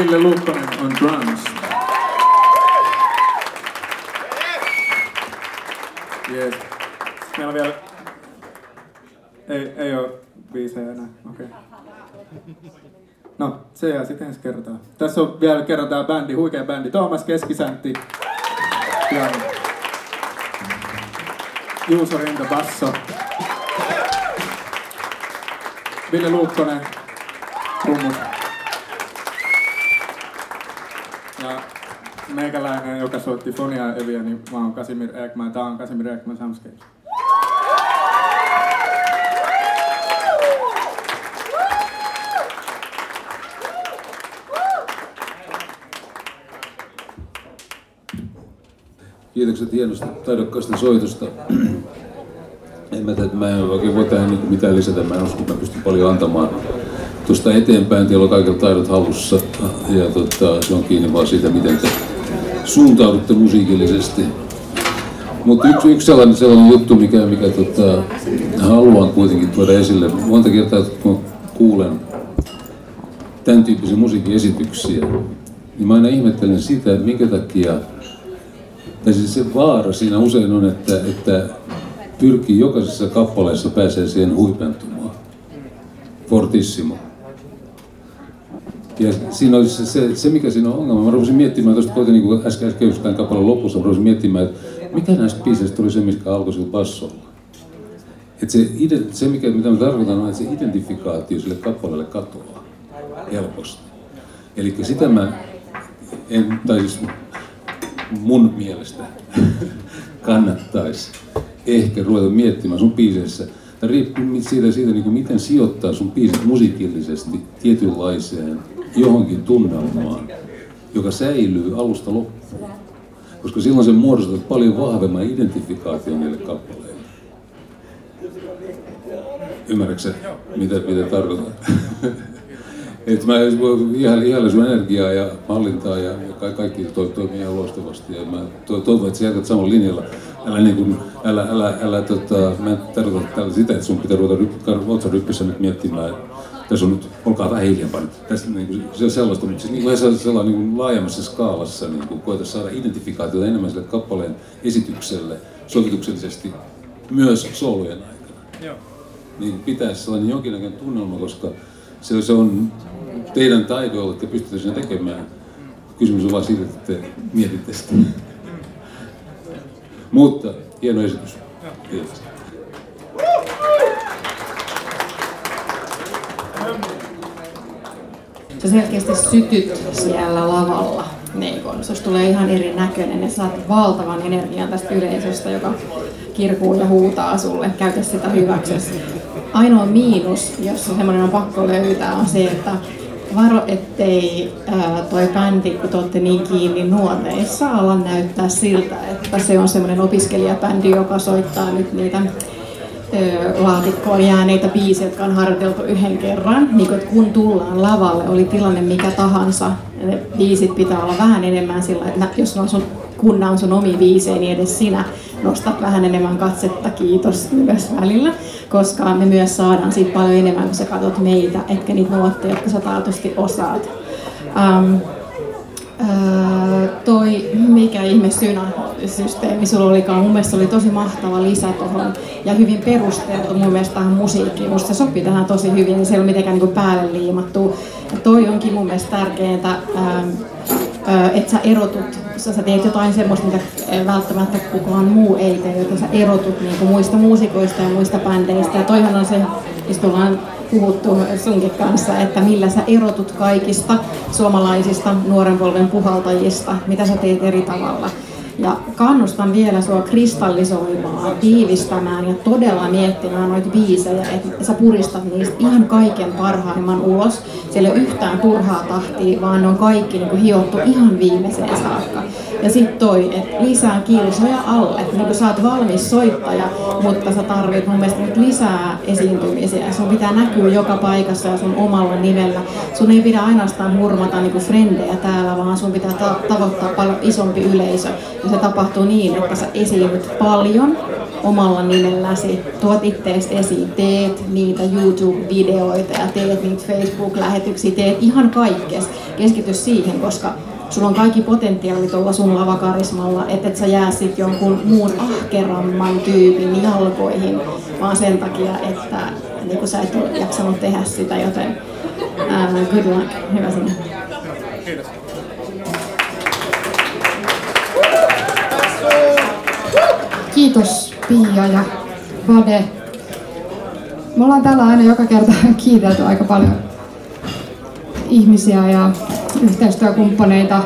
Ville Lukkonen on drums. Yes. Meillä on vielä... Ei, ei ole biisejä enää, okei. Okay. No, se jää sitten ensi kertaa. Tässä on vielä kerran tää bändi, huikea bändi. Toomas Keskisäntti. Ja Juuso Rinta basso. Ville Luukkonen, soitti Fonia Eviä, niin mä oon Kasimir Ekman. Tää on Kasimir Ekman Soundscapes. Kiitokset hienosta taidokkaasta soitosta. En mä, mä en oikein voi tähän mitään lisätä, mä en usko, että mä pystyn paljon antamaan tuosta eteenpäin. Teillä on kaikilla taidot hallussa ja tota, se on kiinni vaan siitä, miten te suuntaudutte musiikillisesti. Mutta yksi, yksi sellainen, sellainen juttu, mikä, mikä tota, haluan kuitenkin tuoda esille. Monta kertaa, kun kuulen tämän tyyppisiä musiikkiesityksiä, niin mä aina ihmettelen sitä, että minkä takia tai siis se vaara siinä usein on, että, että pyrkii jokaisessa kappaleessa pääsee siihen huipentumaan. Fortissimo. Ja siinä oli se, se, se, mikä siinä on ongelma. Mä rupesin miettimään, tuosta koitin niin äsken, äsken tämän kappaleen lopussa, mä rupesin miettimään, että mikä näistä biiseistä tuli se, mikä alkoi sillä bassolla. Että se, se mikä, mitä mä tarkoitan, on, että se identifikaatio sille kappaleelle katoaa helposti. Eli sitä mä en, tai siis mun mielestä kannattaisi ehkä ruveta miettimään sun biiseissä. Tämä riippuu siitä, siitä niin miten sijoittaa sun biisit musiikillisesti tietynlaiseen johonkin tunnelmaan, joka säilyy alusta loppuun. Koska silloin se muodostaa paljon vahvemman identifikaation niille kappaleille. Ymmärrätkö mitä, mitä tarkoitan? että mä ihailla sun energiaa ja hallintaa ja, ja kaikki toi, toimii ihan loistavasti. Ja mä toivon, että sä jatkat samalla linjalla. Älä, niin kuin, älä, älä, älä tota, mä en tarkoita sitä, että sun pitää ruveta otsaryppissä nyt miettimään, tässä on nyt, olkaa vähän hiljempaa nyt. Tässä niin kuin, se on sellaista, mutta siis niin kuin sellainen niin kuin laajemmassa skaalassa niin kuin koeta saada identifikaatiota enemmän sille kappaleen esitykselle sovituksellisesti myös soolojen aikana. Joo. Niin pitäisi sellainen jonkinlainen tunnelma, koska se, se on teidän taidoilla, että pystytte sen tekemään. Kysymys on vain siitä, että te mietitte sitä. Mutta hieno esitys. Kiitos. Sä selkeästi sytyt siellä lavalla. Niin kun, susta tulee ihan erinäköinen ja saat valtavan energian tästä yleisöstä, joka kirkuu ja huutaa sulle. Käytä sitä hyväksesi ainoa miinus, jos semmoinen on pakko löytää, on se, että varo, ettei ää, toi bändi, kun te olette niin kiinni nuoteissa, ala näyttää siltä, että se on semmoinen opiskelijabändi, joka soittaa nyt niitä laatikkoon jääneitä biisejä, jotka on harjoiteltu yhden kerran. Niin kun, kun tullaan lavalle, oli tilanne mikä tahansa, ne biisit pitää olla vähän enemmän sillä, että jos on sun, kun on sun omi biisejä, niin edes sinä nostat vähän enemmän katsetta, kiitos myös välillä koska me myös saadaan siitä paljon enemmän, kun sä katsot meitä, etkä niitä nuotteja, jotka sä taatusti osaat. Um, Toi, mikä ihme systeemi sulla olikaan, mun mielestä oli tosi mahtava lisä tuohon ja hyvin perusteltu mun mielestä tähän musiikkiin. Musta se sopii tähän tosi hyvin, se ei ole mitenkään niin päälle liimattu. Ja toi onkin mun mielestä tärkeintä, että sä erotut, sä, sä teet jotain semmoista, mitä välttämättä kukaan muu ei tee, että sä erotut niin muista muusikoista ja muista bändeistä. Ja toihan on se, mistä ollaan puhuttu sunkin kanssa, että millä sä erotut kaikista suomalaisista nuoren polven puhaltajista, mitä sä teet eri tavalla. Ja kannustan vielä sua kristallisoimaan, tiivistämään ja todella miettimään noita biisejä, että sä puristat niistä ihan kaiken parhaimman ulos. Siellä ei ole yhtään turhaa tahtia, vaan ne on kaikki niin kuin hiottu ihan viimeiseen saakka. Ja sitten toi, että lisää kilsoja alle. Niin kuin sä oot valmis soittaja, mutta sä tarvit mun mielestä nyt lisää esiintymisiä. Sun pitää näkyä joka paikassa ja sun omalla nimellä. Sun ei pidä ainoastaan hurmata niin kuin frendejä täällä, vaan sun pitää ta- tavoittaa paljon isompi yleisö. Ja se tapahtuu niin, että sä esiinnyt paljon omalla nimelläsi, tuot ittees esiin, teet niitä YouTube-videoita ja teet niitä Facebook-lähetyksiä, teet ihan kaikkea. Keskity siihen, koska sulla on kaikki potentiaali tuolla sun lavakarismalla, että et sä jää sit jonkun muun ahkeramman tyypin jalkoihin, vaan sen takia, että niin sä et ole jaksanut tehdä sitä, joten uh, good luck, hyvä sinne. Kiitos. Kiitos Pia ja Vade. Me ollaan täällä aina joka kerta kiitelty aika paljon ihmisiä ja yhteistyökumppaneita,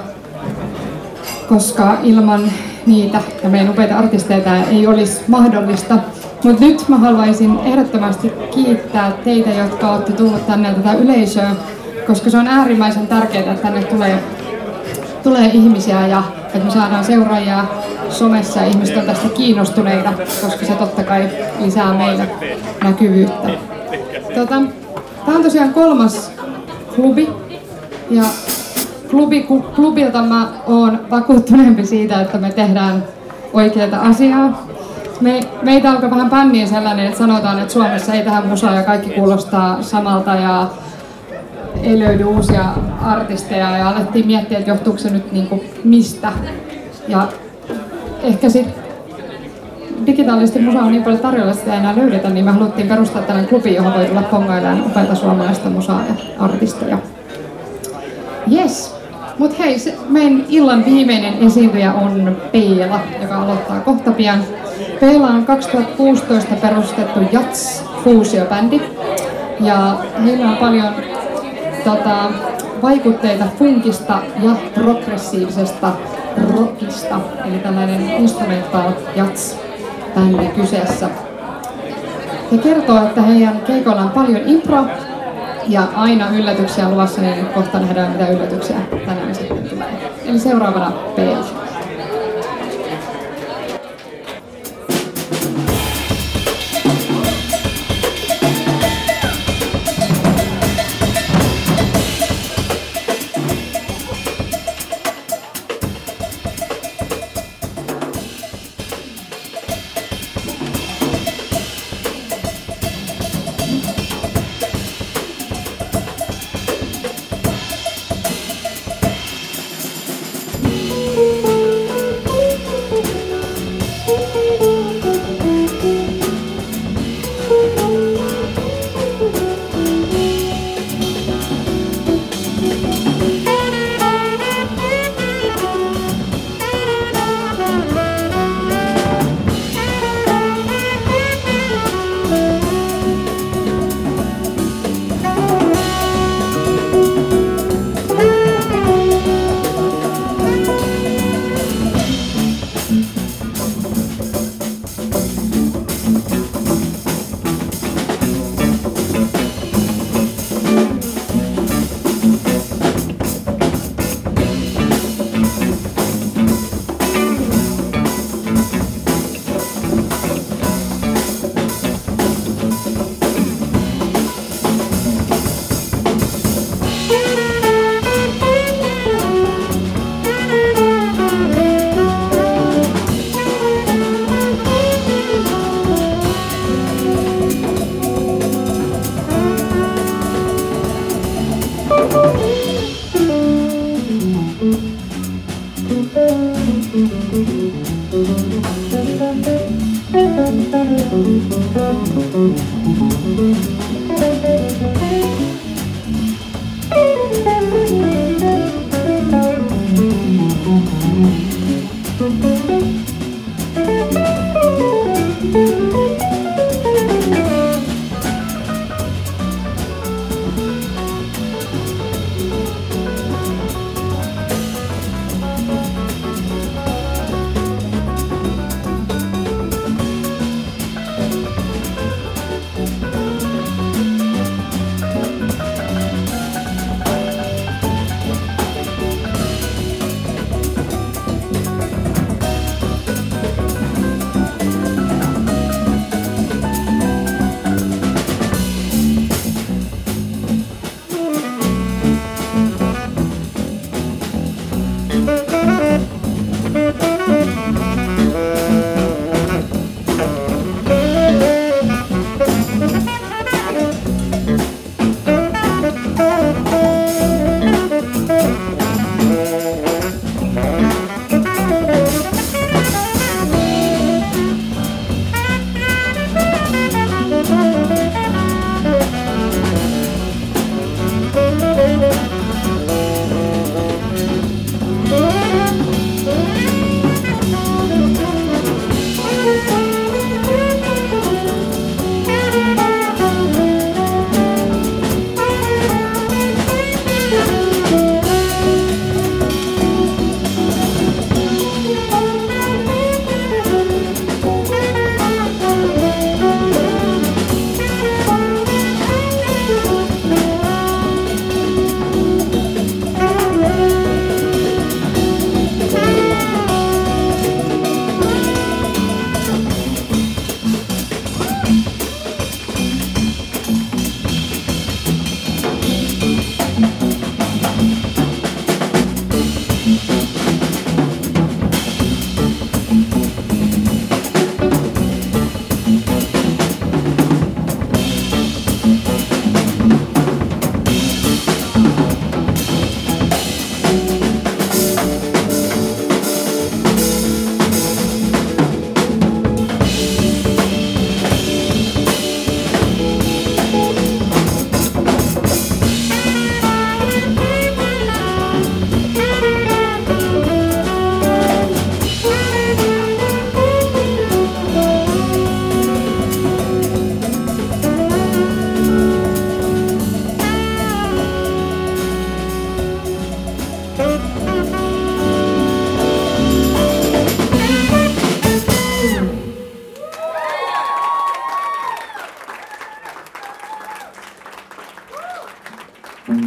koska ilman niitä ja meidän upeita artisteita ei olisi mahdollista. Mutta nyt mä haluaisin ehdottomasti kiittää teitä, jotka olette tullut tänne tätä yleisöä, koska se on äärimmäisen tärkeää, että tänne tulee, tulee ihmisiä ja että me saadaan seuraajia somessa ja ihmiset on tästä kiinnostuneita, koska se totta kai lisää meille näkyvyyttä. Tota, tämä on tosiaan kolmas klubi ja klubi, klubilta mä oon vakuuttuneempi siitä, että me tehdään oikeaa asiaa. Me, meitä alkoi vähän pänniin sellainen, että sanotaan, että Suomessa ei tähän musaa ja kaikki kuulostaa samalta ja ei löydy uusia artisteja ja alettiin miettiä, että johtuuko se nyt niin kuin mistä. Ja ehkä sitten digitaalisesti musa on niin paljon tarjolla, että sitä ei enää löydetä, niin me haluttiin perustaa tällainen klubi, johon voi tulla pongailemaan upeita suomalaista musaa ja artisteja. Yes. Mutta hei, se, meidän illan viimeinen esiintyjä on Peela, joka aloittaa kohta pian. Peela on 2016 perustettu Jats Fuusio-bändi. Ja heillä on paljon tota, vaikutteita funkista ja progressiivisesta rockista, eli tällainen instrumental jats bändi kyseessä. He kertoo, että heidän keikoilla on paljon impro ja aina yllätyksiä luvassa, niin kohta nähdään mitä yllätyksiä tänään sitten tulee. Eli seuraavana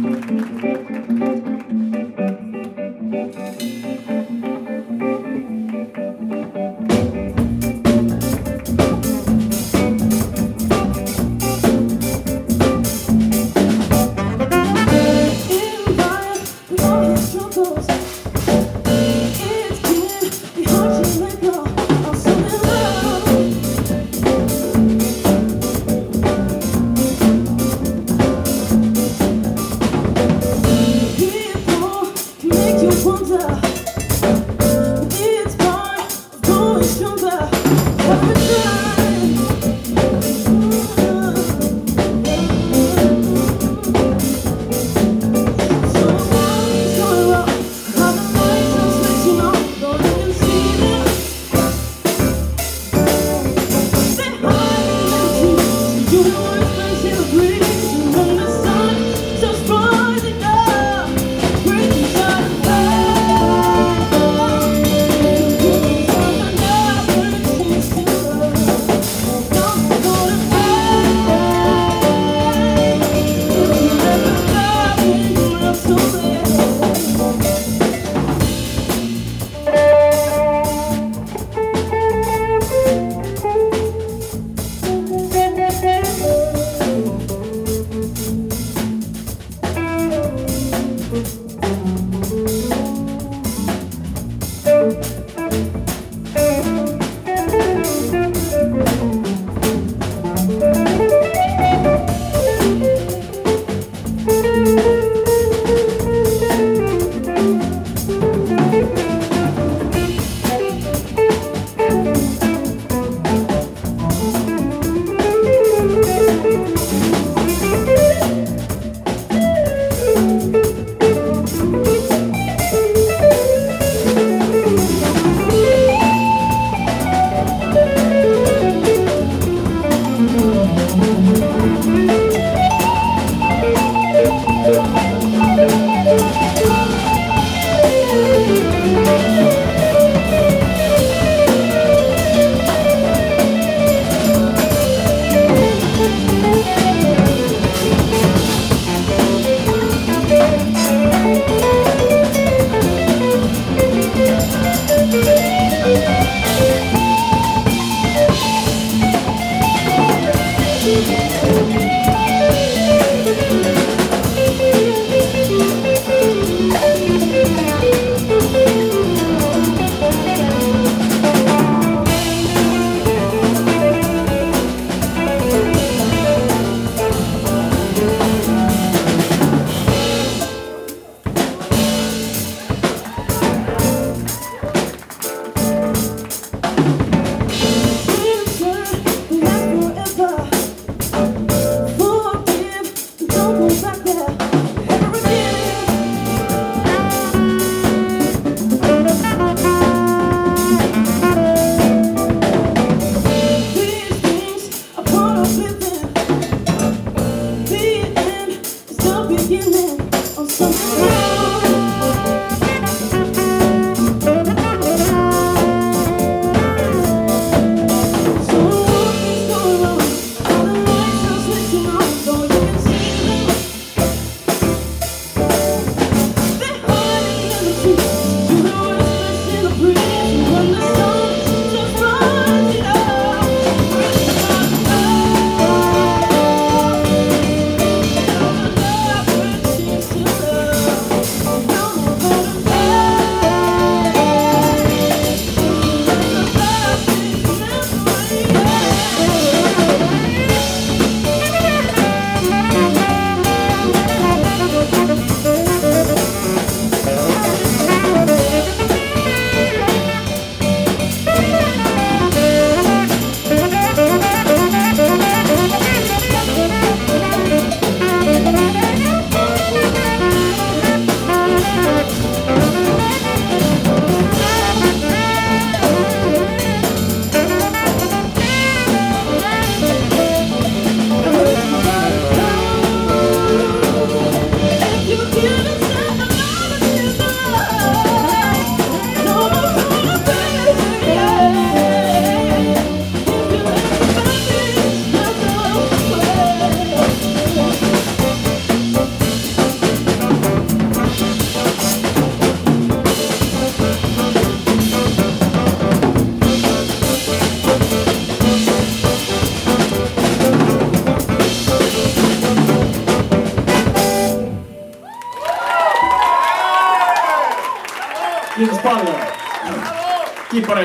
Música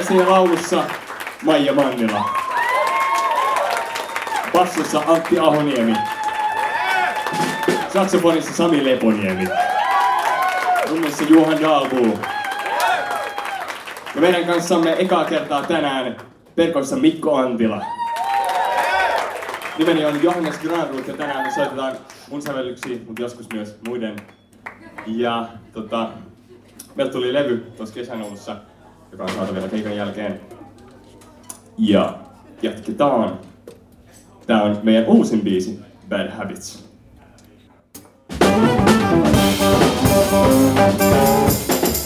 kitarassa ja laulussa Maija Mannila. Bassossa Antti Ahoniemi. Saksofonissa Sami Leponiemi. Rummissa Juhan Dahlbuu. Ja meidän kanssamme ekaa kertaa tänään perkossa Mikko Antila. Nimeni on Johannes Granruut ja tänään me soitetaan mun sävellyksiä, mutta joskus myös muiden. Ja tota, meiltä tuli levy tuossa kesän alussa joka on saatavilla keikan jälkeen. Ja jatketaan. Tää on meidän uusin biisi, Bad Habits.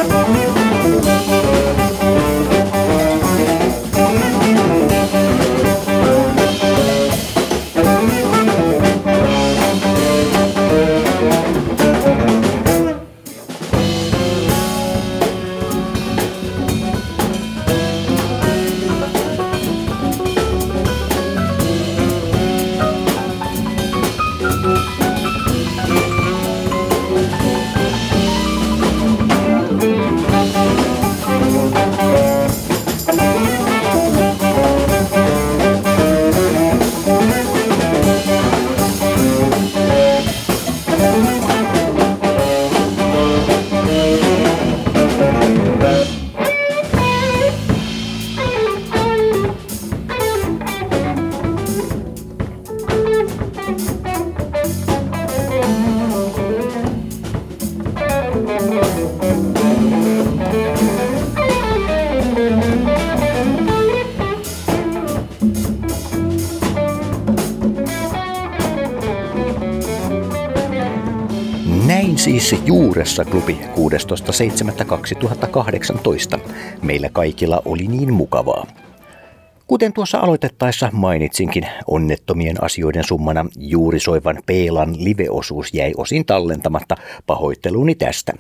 Näin Juuressa klubi 16.7.2018. Meillä kaikilla oli niin mukavaa. Kuten tuossa aloitettaessa mainitsinkin, onnettomien asioiden summana juurisoivan Peelan liveosuus jäi osin tallentamatta pahoitteluni tästä.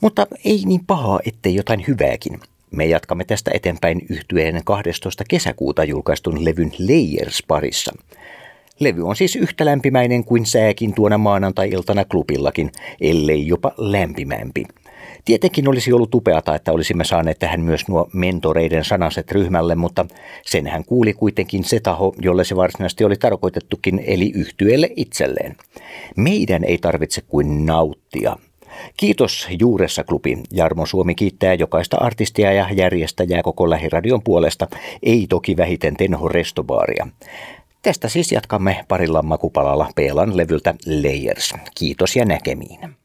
Mutta ei niin pahaa, ettei jotain hyvääkin. Me jatkamme tästä eteenpäin yhtyeen 12. kesäkuuta julkaistun levyn Layers parissa. Levy on siis yhtä lämpimäinen kuin sääkin tuona maanantai-iltana klubillakin, ellei jopa lämpimämpi. Tietenkin olisi ollut upeata, että olisimme saaneet tähän myös nuo mentoreiden sanaset ryhmälle, mutta senhän kuuli kuitenkin se taho, jolle se varsinaisesti oli tarkoitettukin, eli yhtyelle itselleen. Meidän ei tarvitse kuin nauttia. Kiitos Juuressa klubi. Jarmo Suomi kiittää jokaista artistia ja järjestäjää koko lähiradion puolesta, ei toki vähiten Tenho Restobaaria. Tästä siis jatkamme parilla makupalalla Peelan levyltä Layers. Kiitos ja näkemiin.